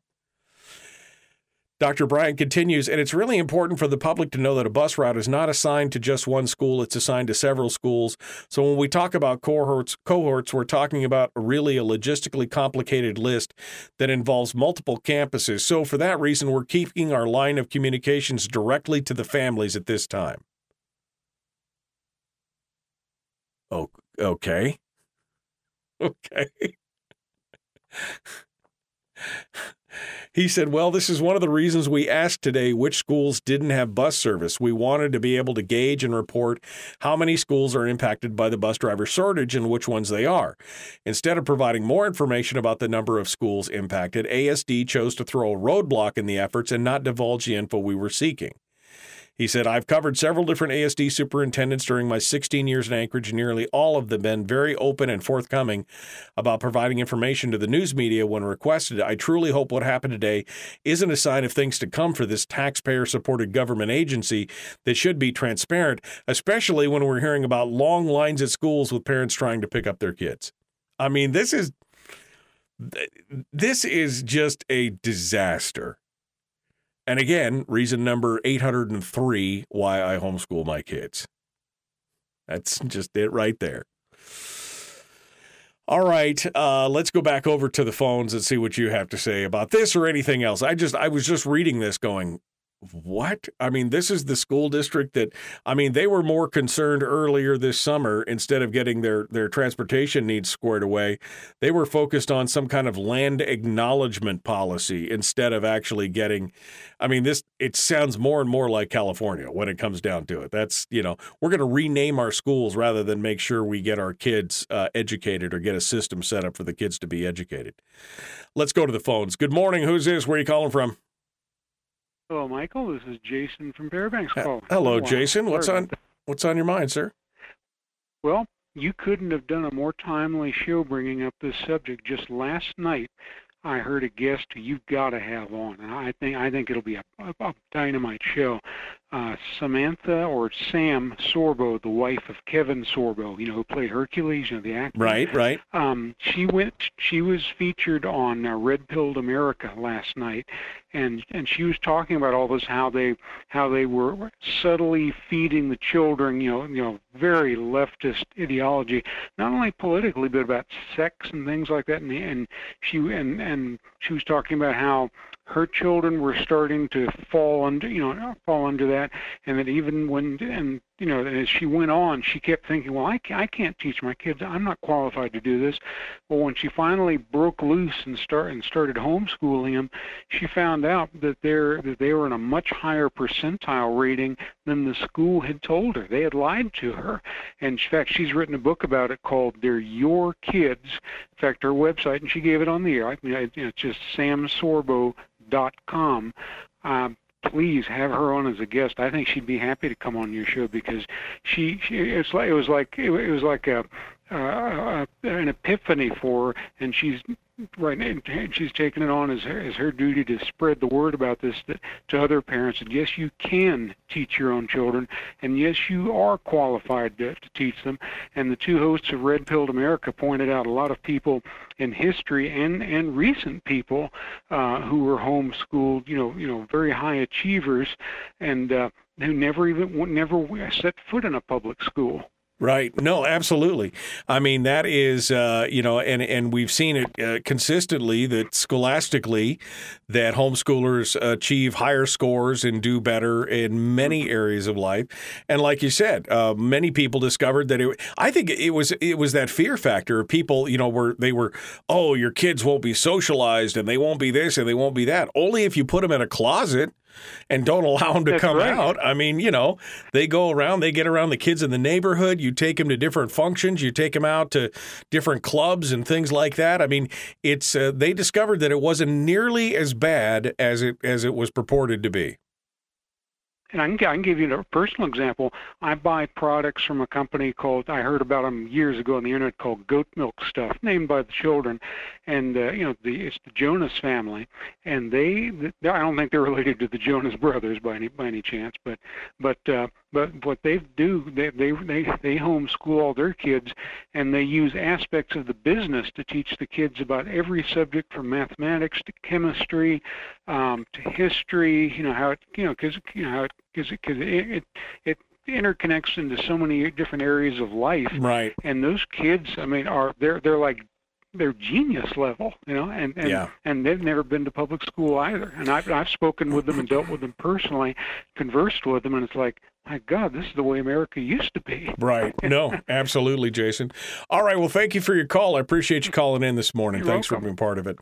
Dr. Bryantt continues, and it's really important for the public to know that a bus route is not assigned to just one school, it's assigned to several schools. So when we talk about cohorts, cohorts, we're talking about really a logistically complicated list that involves multiple campuses. So for that reason, we're keeping our line of communications directly to the families at this time. Oh, okay. Okay. He said, Well, this is one of the reasons we asked today which schools didn't have bus service. We wanted to be able to gauge and report how many schools are impacted by the bus driver shortage and which ones they are. Instead of providing more information about the number of schools impacted, ASD chose to throw a roadblock in the efforts and not divulge the info we were seeking. He said, I've covered several different ASD superintendents during my 16 years in Anchorage, and nearly all of them been very open and forthcoming about providing information to the news media when requested. I truly hope what happened today isn't a sign of things to come for this taxpayer supported government agency that should be transparent, especially when we're hearing about long lines at schools with parents trying to pick up their kids. I mean, this is this is just a disaster. And again, reason number 803 why I homeschool my kids. That's just it right there. All right, uh, let's go back over to the phones and see what you have to say about this or anything else. I just I was just reading this going, what? I mean, this is the school district that I mean, they were more concerned earlier this summer instead of getting their their transportation needs squared away. They were focused on some kind of land acknowledgement policy instead of actually getting I mean, this it sounds more and more like California when it comes down to it. That's, you know, we're going to rename our schools rather than make sure we get our kids uh, educated or get a system set up for the kids to be educated. Let's go to the phones. Good morning. Who's this? Where are you calling from? Hello, Michael. This is Jason from Fairbanks. Uh, Call. Hello, Jason. What's on What's on your mind, sir? Well, you couldn't have done a more timely show bringing up this subject. Just last night, I heard a guest who you've got to have on, and I think I think it'll be a, a, a dynamite show. Uh, Samantha or Sam Sorbo, the wife of Kevin Sorbo, you know, who played Hercules, you know, the actor. Right, right. Um, she went. She was featured on uh, Red Pilled America last night, and and she was talking about all this how they how they were subtly feeding the children, you know, you know, very leftist ideology, not only politically but about sex and things like that. And, and she and and she was talking about how her children were starting to fall under you know fall under that. And that even when and you know as she went on she kept thinking well I, I can't teach my kids i'm not qualified to do this. Well when she finally broke loose and start and started homeschooling them she found out that they're that they were in a much higher percentile rating than the school had told her. They had lied to her. And in fact she's written a book about it called they're your kids. In fact her website and she gave it on the air. I, know, it's just Sam Sorbo com. Uh, please have her on as a guest. I think she'd be happy to come on your show because she, she it's like it was like it, was like a, uh, an epiphany for her, and she's right and she's taken it on as her, as her duty to spread the word about this to, to other parents. And yes you can teach your own children and yes you are qualified to, to teach them. And the two hosts of red pilled america pointed out a lot of people in history and and recent people uh, who were homeschooled you know you know very high achievers and uh, who never even never set foot in a public school Right. No, absolutely. I mean, that is, uh, you know, and, and we've seen it uh, consistently that scholastically that homeschoolers achieve higher scores and do better in many areas of life. And like you said, uh, many people discovered that it, I think it was, it was that fear factor. People, you know, were, they were, oh, your kids won't be socialized and they won't be this and they won't be that. Only if you put them in a closet and don't allow them to That's come right. out. I mean, you know, they go around, they get around the kids in the neighborhood. You take them to different functions, you take them out to different clubs and things like that. I mean, it's uh, they discovered that it wasn't nearly as bad as it as it was purported to be. And I can, I can give you a personal example. I buy products from a company called I heard about them years ago on the internet called Goat Milk Stuff, named by the children, and uh, you know the it's the Jonas family, and they I don't think they're related to the Jonas brothers by any by any chance, but but uh, but what they do they they they they homeschool all their kids, and they use aspects of the business to teach the kids about every subject from mathematics to chemistry um, to history. You know how it you know because you know how it because because it, it it interconnects into so many different areas of life Right. and those kids i mean are they're they're like they're genius level, you know, and and Yeah. and they've never been to public school either. And I've I've spoken with them and dealt with them personally, conversed with them, and it's like, my God, this is the way America used to be. Right. No, absolutely, Jason. All right. Well, thank you for your call. I appreciate you calling in this morning. You're Thanks welcome. for being part of it.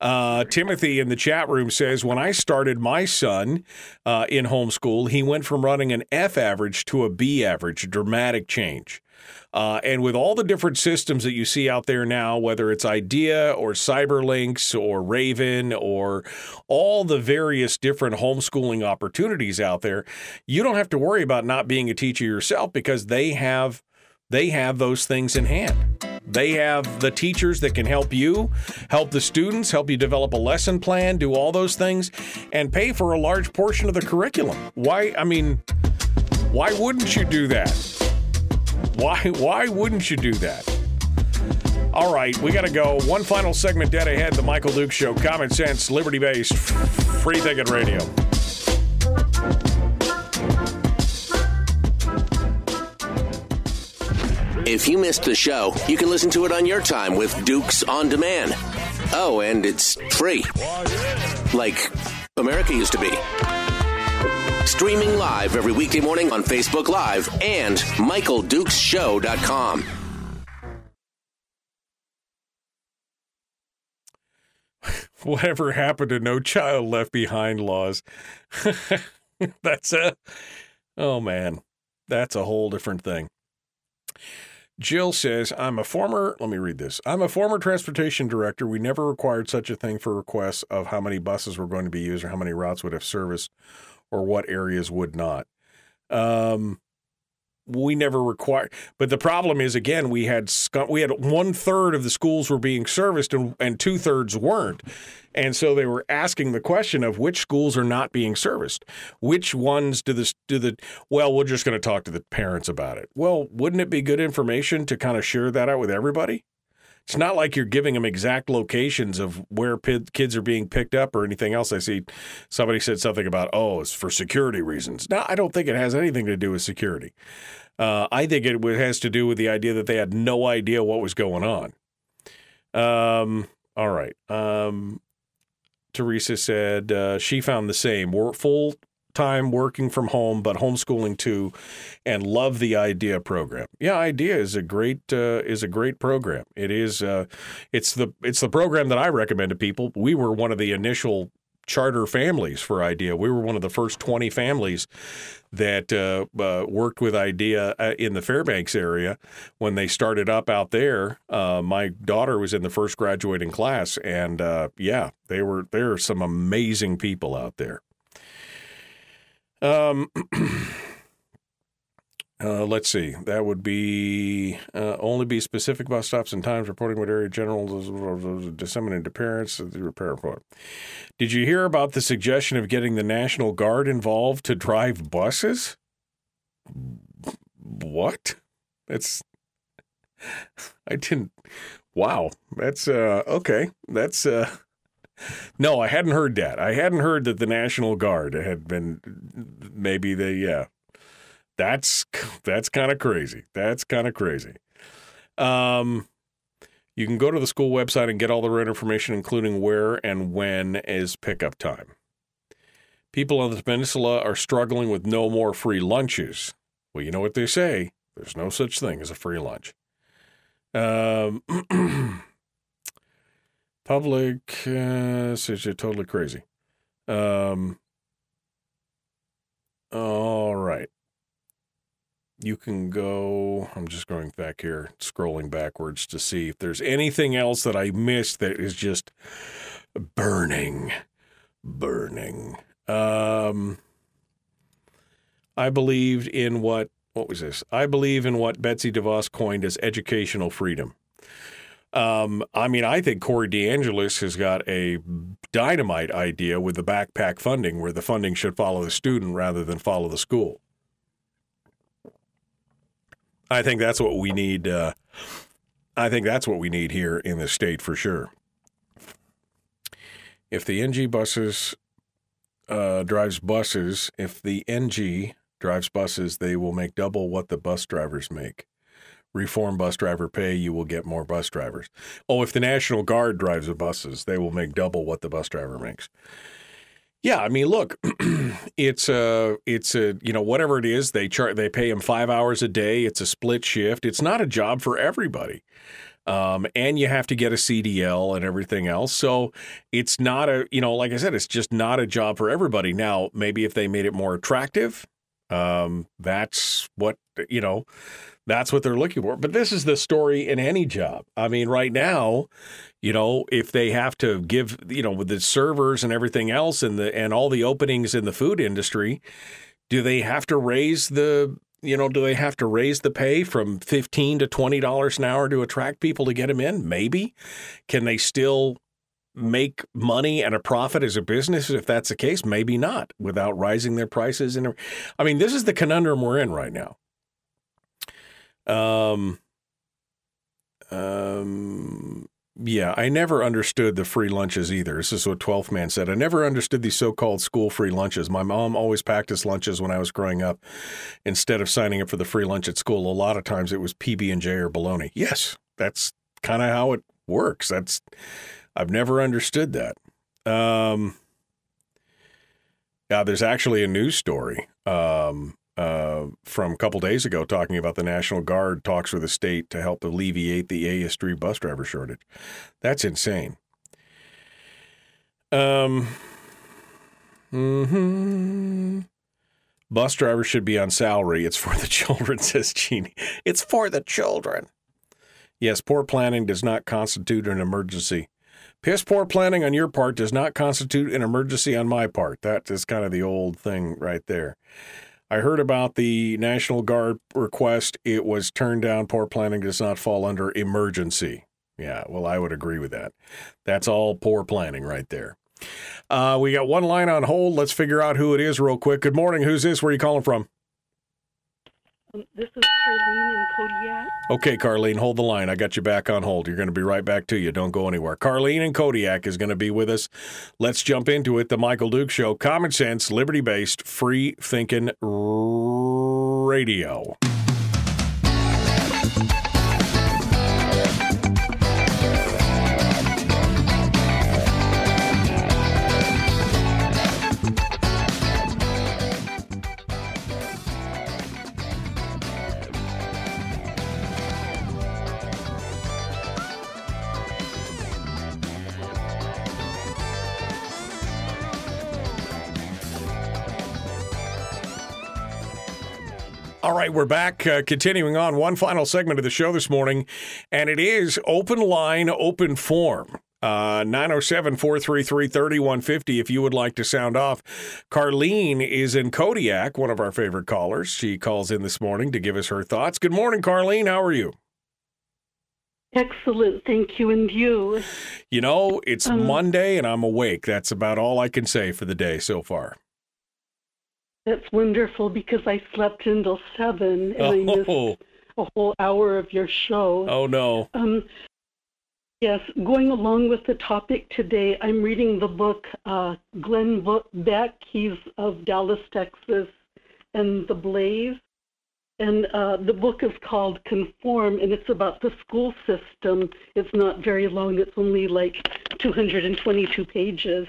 Uh, Timothy in the chat room says When I started my son uh, in homeschool, he went from running an F average to a B average, dramatic change. Uh, and with all the different systems that you see out there now, whether it's IDEA or CyberLynx or Raven or all the various different homeschooling opportunities out there, you don't have to worry about not being a teacher yourself because they have they have those things in hand. They have the teachers that can help you, help the students, help you develop a lesson plan, do all those things, and pay for a large portion of the curriculum. Why? I mean, why wouldn't you do that? Why? Why wouldn't you do that? All right, we got to go. One final segment dead ahead. The Michael Dukes Show. Common sense, liberty based, free thinking radio. If you missed the show, you can listen to it on your time with Dukes on Demand. Oh, and it's free. Like America used to be. Streaming live every weekday morning on Facebook Live and MichaelDukesShow.com. whatever happened to no child left behind laws? That's a oh man. That's a whole different thing. Jill says i'm a former let me read this i'm a former transportation director. We never required such a thing for requests of how many buses were going to be used or how many routes would have service or what areas would not. Um we never required but the problem is again we had scu- we had one third of the schools were being serviced and, and two thirds weren't. And so they were asking the question of which schools are not being serviced? Which ones do this do the well we're just going to talk to the parents about it. Well wouldn't it be good information to kind of share that out with everybody it's not like you're giving them exact locations of where kids are being picked up or anything else. I see somebody said something about, oh, it's for security reasons. No, I don't think it has anything to do with security. Uh, I think it has to do with the idea that they had no idea what was going on. Um, all right. Um, Teresa said uh, she found the same. We're full time working from home, but homeschooling too, and love the IDEA program. Yeah, IDEA is a great uh, is a great program. It is uh, it's the it's the program that I recommend to people. We were one of the initial charter families for IDEA. We were one of the first twenty families that uh, uh, worked with IDEA uh, in the Fairbanks area when they started up out there. Uh, my daughter was in the first graduating class, and uh, yeah, they were there are some amazing people out there. Um, uh, let's see. That would be uh, only be specific bus stops and times, reporting what area general disseminated to parents. The repair report. Did you hear about the suggestion of getting the National Guard involved to drive buses? What? That's. I didn't. Wow. That's uh okay. That's uh no, I hadn't heard that. I hadn't heard that the National Guard had been maybe they yeah. That's that's kind of crazy. That's kind of crazy. Um you can go to the school website and get all the right information including where and when is pickup time. People on the peninsula are struggling with no more free lunches. Well, you know what they say. There's no such thing as a free lunch. Um Public uh, says you're totally crazy. Um, all right. You can go. I'm just going back here, scrolling backwards to see if there's anything else that I missed that is just burning, burning. Um, I believed in what, what was this? I believe in what Betsy DeVos coined as educational freedom. Um, I mean, I think Corey DeAngelis has got a dynamite idea with the backpack funding, where the funding should follow the student rather than follow the school. I think that's what we need. Uh, I think that's what we need here in the state for sure. If the NG buses uh, drives buses, if the NG drives buses, they will make double what the bus drivers make. Reform bus driver pay, you will get more bus drivers. Oh, if the National Guard drives the buses, they will make double what the bus driver makes. Yeah, I mean, look, it's a, it's a, you know, whatever it is, they chart, they pay them five hours a day. It's a split shift. It's not a job for everybody, um, and you have to get a CDL and everything else. So it's not a, you know, like I said, it's just not a job for everybody. Now, maybe if they made it more attractive, um, that's what you know that's what they're looking for. But this is the story in any job. I mean, right now, you know, if they have to give, you know, with the servers and everything else and the and all the openings in the food industry, do they have to raise the you know, do they have to raise the pay from fifteen to twenty dollars an hour to attract people to get them in? Maybe. Can they still make money and a profit as a business if that's the case? Maybe not without rising their prices. And I mean, this is the conundrum we're in right now. Um, um, yeah, I never understood the free lunches either. This is what 12th Man said. I never understood these so called school free lunches. My mom always packed us lunches when I was growing up. Instead of signing up for the free lunch at school, a lot of times it was PB&J or bologna. Yes, that's kind of how it works. That's I've never understood that. Um, yeah, there's actually a news story um, uh, from a couple days ago talking about the National Guard talks with the state to help alleviate the ASD bus driver shortage. That's insane. Um, hmm Bus drivers should be on salary. It's for the children, says Jeannie. It's for the children. Yes, poor planning does not constitute an emergency. Piss poor planning on your part does not constitute an emergency on my part. That is kind of the old thing right there. I heard about the National Guard request. It was turned down. Poor planning does not fall under emergency. Yeah, well, I would agree with that. That's all poor planning right there. Uh, we got one line on hold. Let's figure out who it is real quick. Good morning. Who's this? Where are you calling from? This is Carlene in Kodiak. Okay, Carlene, hold the line. I got you back on hold. You're going to be right back to you. Don't go anywhere. Carlene in Kodiak is going to be with us. Let's jump into it. The Michael Dukes Show. Common sense, liberty based, free thinking radio. Right, we're back, uh, continuing on one final segment of the show this morning, and it is open line, open form. Uh, 907 433 3150 if you would like to sound off. Carlene is in Kodiak, one of our favorite callers. She calls in this morning to give us her thoughts. Good morning, Carlene. How are you? Excellent. Thank you. And you? You know, it's um, Monday and I'm awake. That's about all I can say for the day so far. That's wonderful because I slept until seven and oh. I missed a whole hour of your show. Oh no. Um, yes, going along with the topic today, I'm reading the book uh, Glenn Beck. He's of Dallas, Texas, and The Blaze. And uh, the book is called Conform, and it's about the school system. It's not very long, it's only like 222 pages.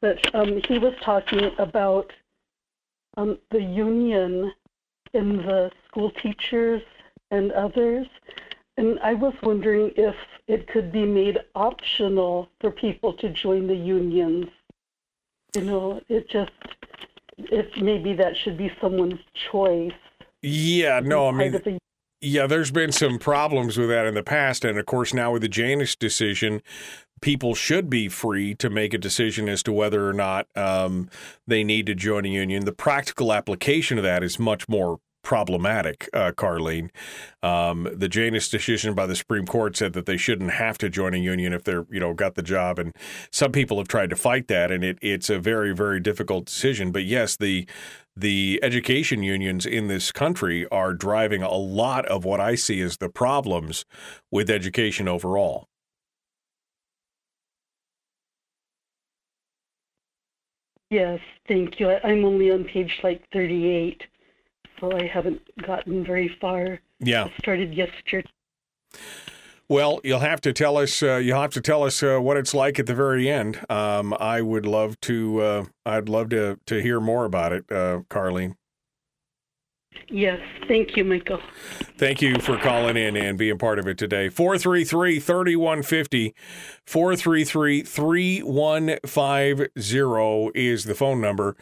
But um, he was talking about um, the union in the school teachers and others. And I was wondering if it could be made optional for people to join the unions. You know, it just, if maybe that should be someone's choice. Yeah, no, I mean, yeah, there's been some problems with that in the past. And of course, now with the Janus decision, people should be free to make a decision as to whether or not um, they need to join a union. The practical application of that is much more problematic, uh, Carlene. Um, the Janus decision by the Supreme Court said that they shouldn't have to join a union if they're, you know, got the job. And some people have tried to fight that, and it, it's a very, very difficult decision. But yes, the the education unions in this country are driving a lot of what I see as the problems with education overall. Yes, thank you. I'm only on page like 38. so I haven't gotten very far. Yeah. I started yesterday. Well, you'll have to tell us. Uh, you'll have to tell us uh, what it's like at the very end. Um, I would love to. Uh, I'd love to to hear more about it, uh, Carlene. Yes, thank you, Michael. Thank you for calling in and being part of it today. 433 3150. 433 3150 is the phone number.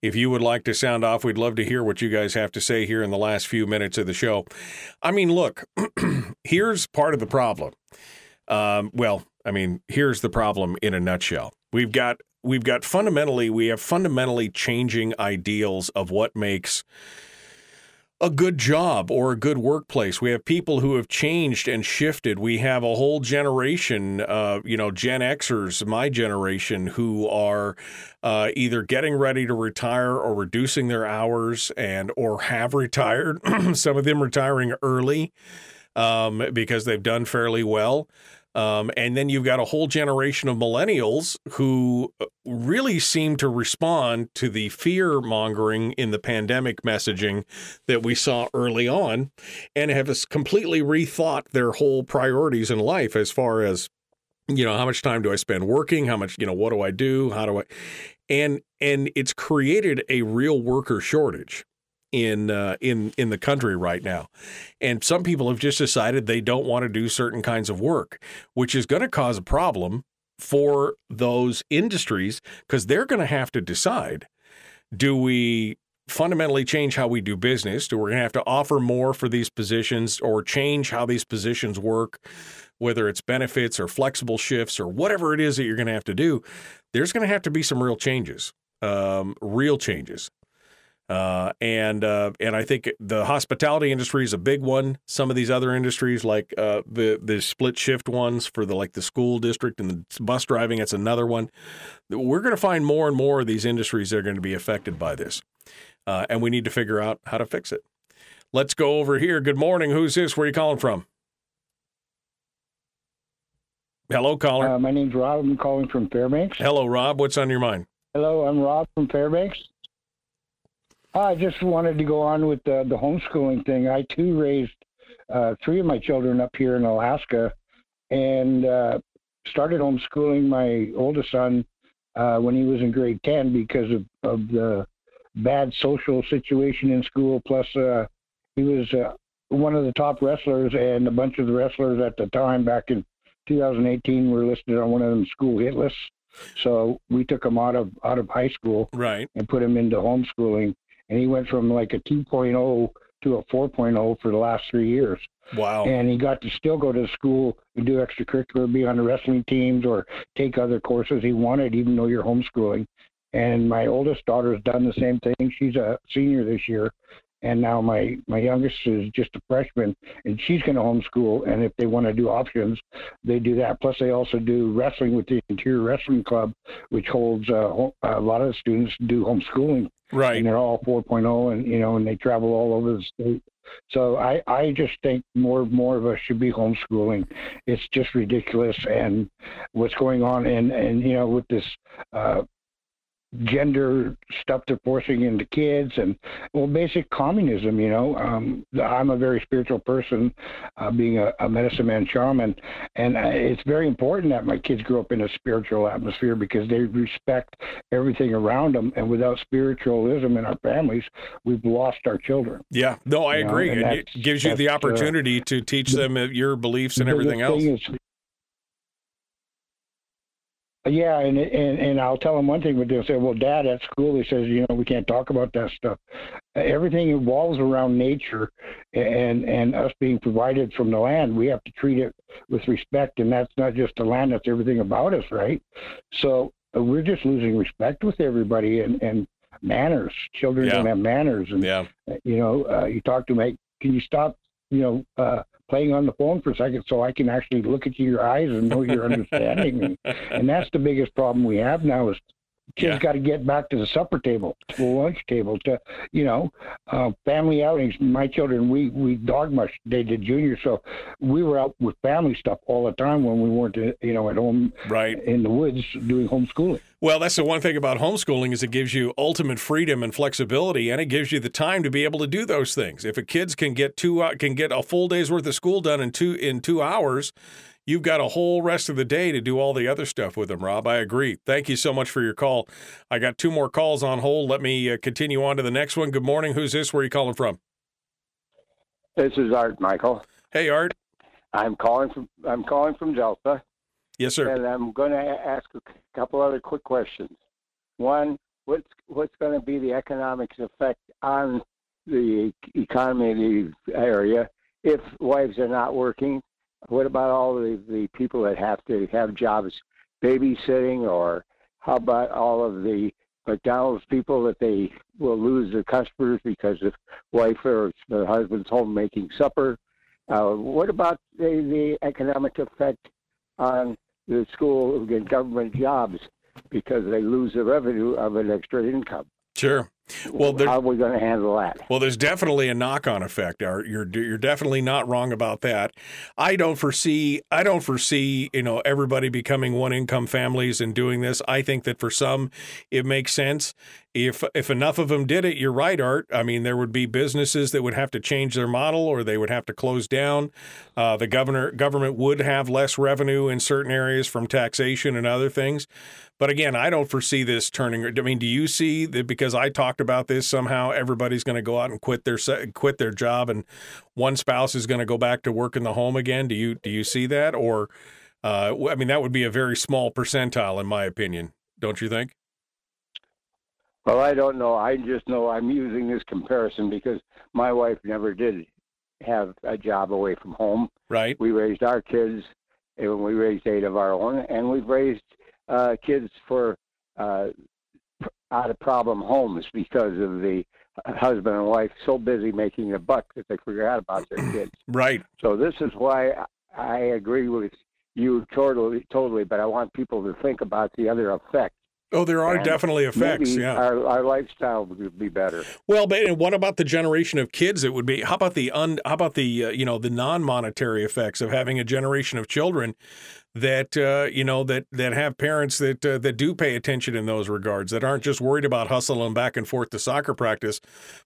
If you would like to sound off, we'd love to hear what you guys have to say here in the last few minutes of the show. I mean, look, here's part of the problem. Um, well, I mean, here's the problem in a nutshell. We've got we've got fundamentally we have fundamentally changing ideals of what makes a good job or a good workplace. We have people who have changed and shifted. We have a whole generation, uh, you know, Gen Xers, my generation, who are uh, either getting ready to retire or reducing their hours and or have retired. Some of them retiring early um, because they've done fairly well. Um, and then you've got a whole generation of millennials who uh, really seem to respond to the fear mongering in the pandemic messaging that we saw early on and have completely rethought their whole priorities in life as far as you know how much time do i spend working? How much you know what do i do? How do i and and it's created a real worker shortage in uh, in in the country right now, and some people have just decided they don't want to do certain kinds of work, which is going to cause a problem for those industries because they're going to have to decide: do we fundamentally change how we do business? Do we going to have to offer more for these positions, or change how these positions work? Whether it's benefits or flexible shifts or whatever it is that you're going to have to do, there's going to have to be some real changes, um, real changes. Uh, and uh, and I think the hospitality industry is a big one. Some of these other industries, like uh, the the split shift ones for the like the school district and the bus driving, it's another one. We're going to find more and more of these industries that are going to be affected by this, uh, and we need to figure out how to fix it. Let's go over here. Good morning. Who's this? Where are you calling from? Hello, caller. Uh, my name's Rob. I'm calling from Fairbanks. Hello, Rob. What's on your mind? Hello, I'm Rob from Fairbanks. I just wanted to go on with the, the homeschooling thing. I too raised uh, three of my children up here in Alaska and uh, started homeschooling my oldest son uh, when he was in grade 10 because of, of the bad social situation in school. Plus, uh, he was uh, one of the top wrestlers, and a bunch of the wrestlers at the time back in 2018 were listed on one of them school hit lists. So we took him out of out of high school, right, and put him into homeschooling and he went from like a 2.0 to a 4.0 for the last three years. Wow. And he got to still go to school and do extracurricular, be on the wrestling teams or take other courses he wanted, even though you're homeschooling. And my oldest daughter's done the same thing. She's a senior this year and now my my youngest is just a freshman and she's going to homeschool and if they want to do options they do that. Plus they also do wrestling with the interior wrestling club which holds uh, a lot of students do homeschooling. Right. And they're all 4.0 and you know and they travel all over the state. So I, I just think more more of us should be homeschooling. It's just ridiculous, and what's going on, and and you know with this uh, gender stuff they're forcing into kids and well basic communism you know um i'm a very spiritual person uh, being a, a medicine man shaman and uh, it's very important that my kids grow up in a spiritual atmosphere because they respect everything around them and without spiritualism in our families we've lost our children. Yeah. No i agree know? and it gives you the uh, opportunity uh, to teach them your beliefs and everything else. is, yeah, and and and I'll tell them one thing, but they'll say, "Well, Dad, at school, he says, you know, we can't talk about that stuff. Everything revolves around nature, and and us being provided from the land. We have to treat it with respect, and that's not just the land; that's everything about us, right? So uh, we're just losing respect with everybody, and and manners. Children yeah. don't have manners, and yeah. you know, uh, you talk to them, hey, can you stop, you know, uh, playing on the phone for a second so I can actually look into your eyes and know you're understanding me. And that's the biggest problem we have now is kids yeah. got to get back to the supper table, to the lunch table, to you know, uh, family outings. My children, we we dog mush. They did junior, so we were out with family stuff all the time when we weren't, uh, you know, at home, right, in the woods doing homeschooling. Well, that's the one thing about homeschooling is it gives you ultimate freedom and flexibility, and it gives you the time to be able to do those things. If a kids can get two uh, can get a full day's worth of school done in two in two hours, you've got a whole rest of the day to do all the other stuff with them. Rob, I agree. Thank you so much for your call. I got two more calls on hold. Let me uh, continue on to the next one. Good morning. Who's this? Where are you calling from? This is Art, Michael. Hey, Art. I'm calling from I'm calling from Delta. Yes, sir. And I'm going to ask a couple other quick questions. One, what's what's going to be the economics effect on the economy of the area if wives are not working? What about all the, the people that have to have jobs babysitting, or how about all of the McDonald's people that they will lose their customers because the wife or the husband's home making supper? Uh, what about the, the economic effect on the school and government jobs because they lose the revenue of an extra income? Sure. Well, how are we going to handle that? Well, there's definitely a knock-on effect. You're you're definitely not wrong about that. I don't foresee I don't foresee you know everybody becoming one-income families and doing this. I think that for some it makes sense. If if enough of them did it, you're right, Art. I mean, there would be businesses that would have to change their model or they would have to close down. Uh, the governor government would have less revenue in certain areas from taxation and other things. But again, I don't foresee this turning. I mean, do you see that because I talked about this somehow everybody's going to go out and quit their quit their job and one spouse is going to go back to work in the home again? Do you do you see that or uh, I mean that would be a very small percentile in my opinion, don't you think? Well, I don't know. I just know I'm using this comparison because my wife never did have a job away from home. Right. We raised our kids and we raised eight of our own and we've raised uh, kids for uh, out of problem homes because of the husband and wife so busy making a buck that they forgot about their kids. Right. So this is why I agree with you totally, totally. But I want people to think about the other effects Oh, there are and definitely effects. Yeah. Our, our lifestyle would be better. Well, but and what about the generation of kids? It would be. How about the un? How about the uh, you know the non-monetary effects of having a generation of children that uh, you know that that have parents that uh, that do pay attention in those regards that aren't just worried about hustling back and forth to soccer practice,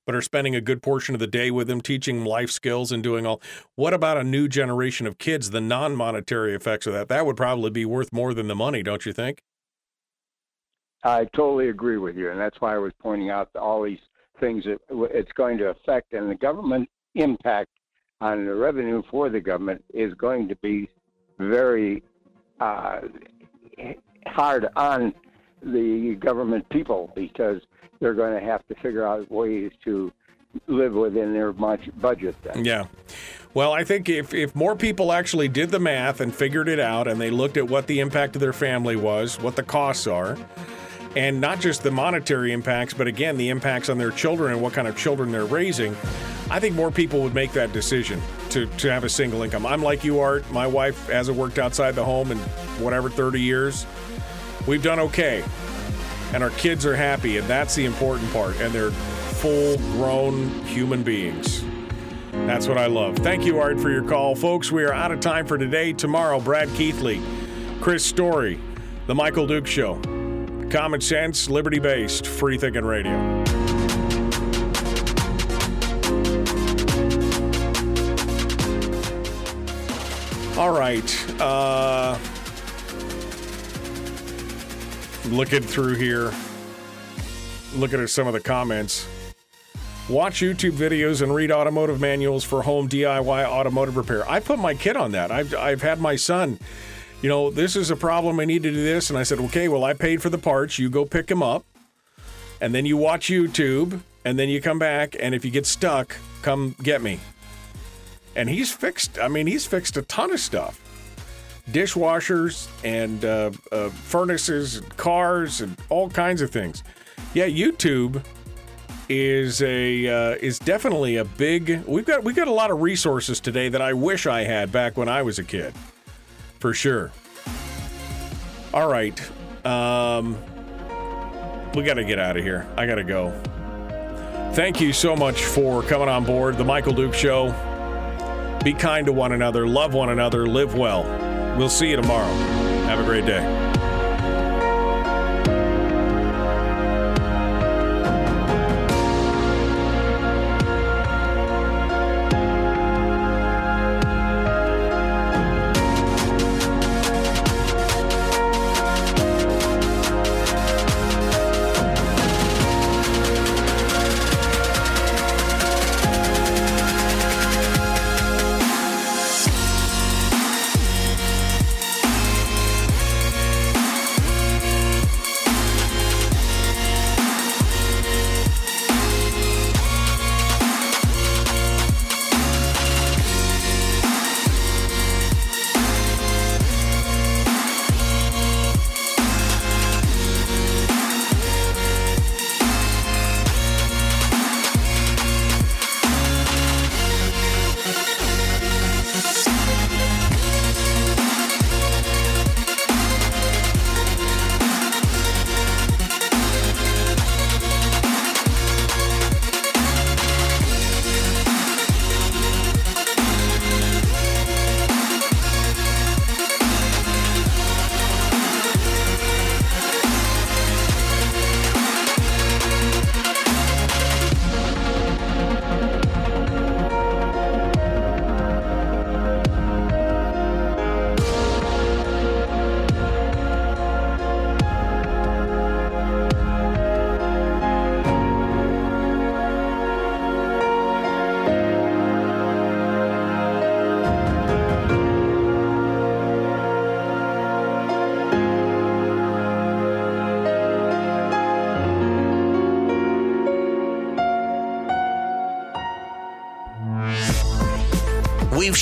but are spending a good portion of the day with them, teaching them life skills and doing all. What about a new generation of kids? The non-monetary effects of that that would probably be worth more than the money, don't you think? I totally agree with you, and that's why I was pointing out all these things that it's going to affect, and the government impact on the revenue for the government is going to be very uh, hard on the government people because they're going to have to figure out ways to live within their budget. Then. Yeah. Well, I think if, if more people actually did the math and figured it out and they looked at what the impact of their family was, what the costs are, and not just the monetary impacts, but again, the impacts on their children and what kind of children they're raising, I think more people would make that decision to, to have a single income. I'm like you, Art. My wife hasn't worked outside the home in whatever, 30 years. We've done okay. And our kids are happy, and that's the important part. And they're full grown human beings. That's what I love. Thank you, Art, for your call. Folks, we are out of time for today. Tomorrow, Brad Keithley, Chris Story, The Michael Dukes Show. Common sense, liberty based, free thinking radio. All right. Uh, looking through here, looking at some of the comments. Watch YouTube videos and read automotive manuals for home DIY automotive repair. I put my kid on that. I've, I've had my son you know, this is a problem. I need to do this. And I said, okay, well, I paid for the parts. You go pick them up. And then you watch YouTube. And then you come back. And if you get stuck, come get me. And he's fixed, I mean, he's fixed a ton of stuff dishwashers and uh, uh, furnaces and cars and all kinds of things. Yeah, YouTube is a uh, is definitely a big. We've got we've got a lot of resources today that I wish I had back when I was a kid for sure. All right. Um, we got to get out of here. I got to go. Thank you so much for coming on board the Michael Dukes Show. Be kind to one another, love one another, live well. We'll see you tomorrow. Have a great day.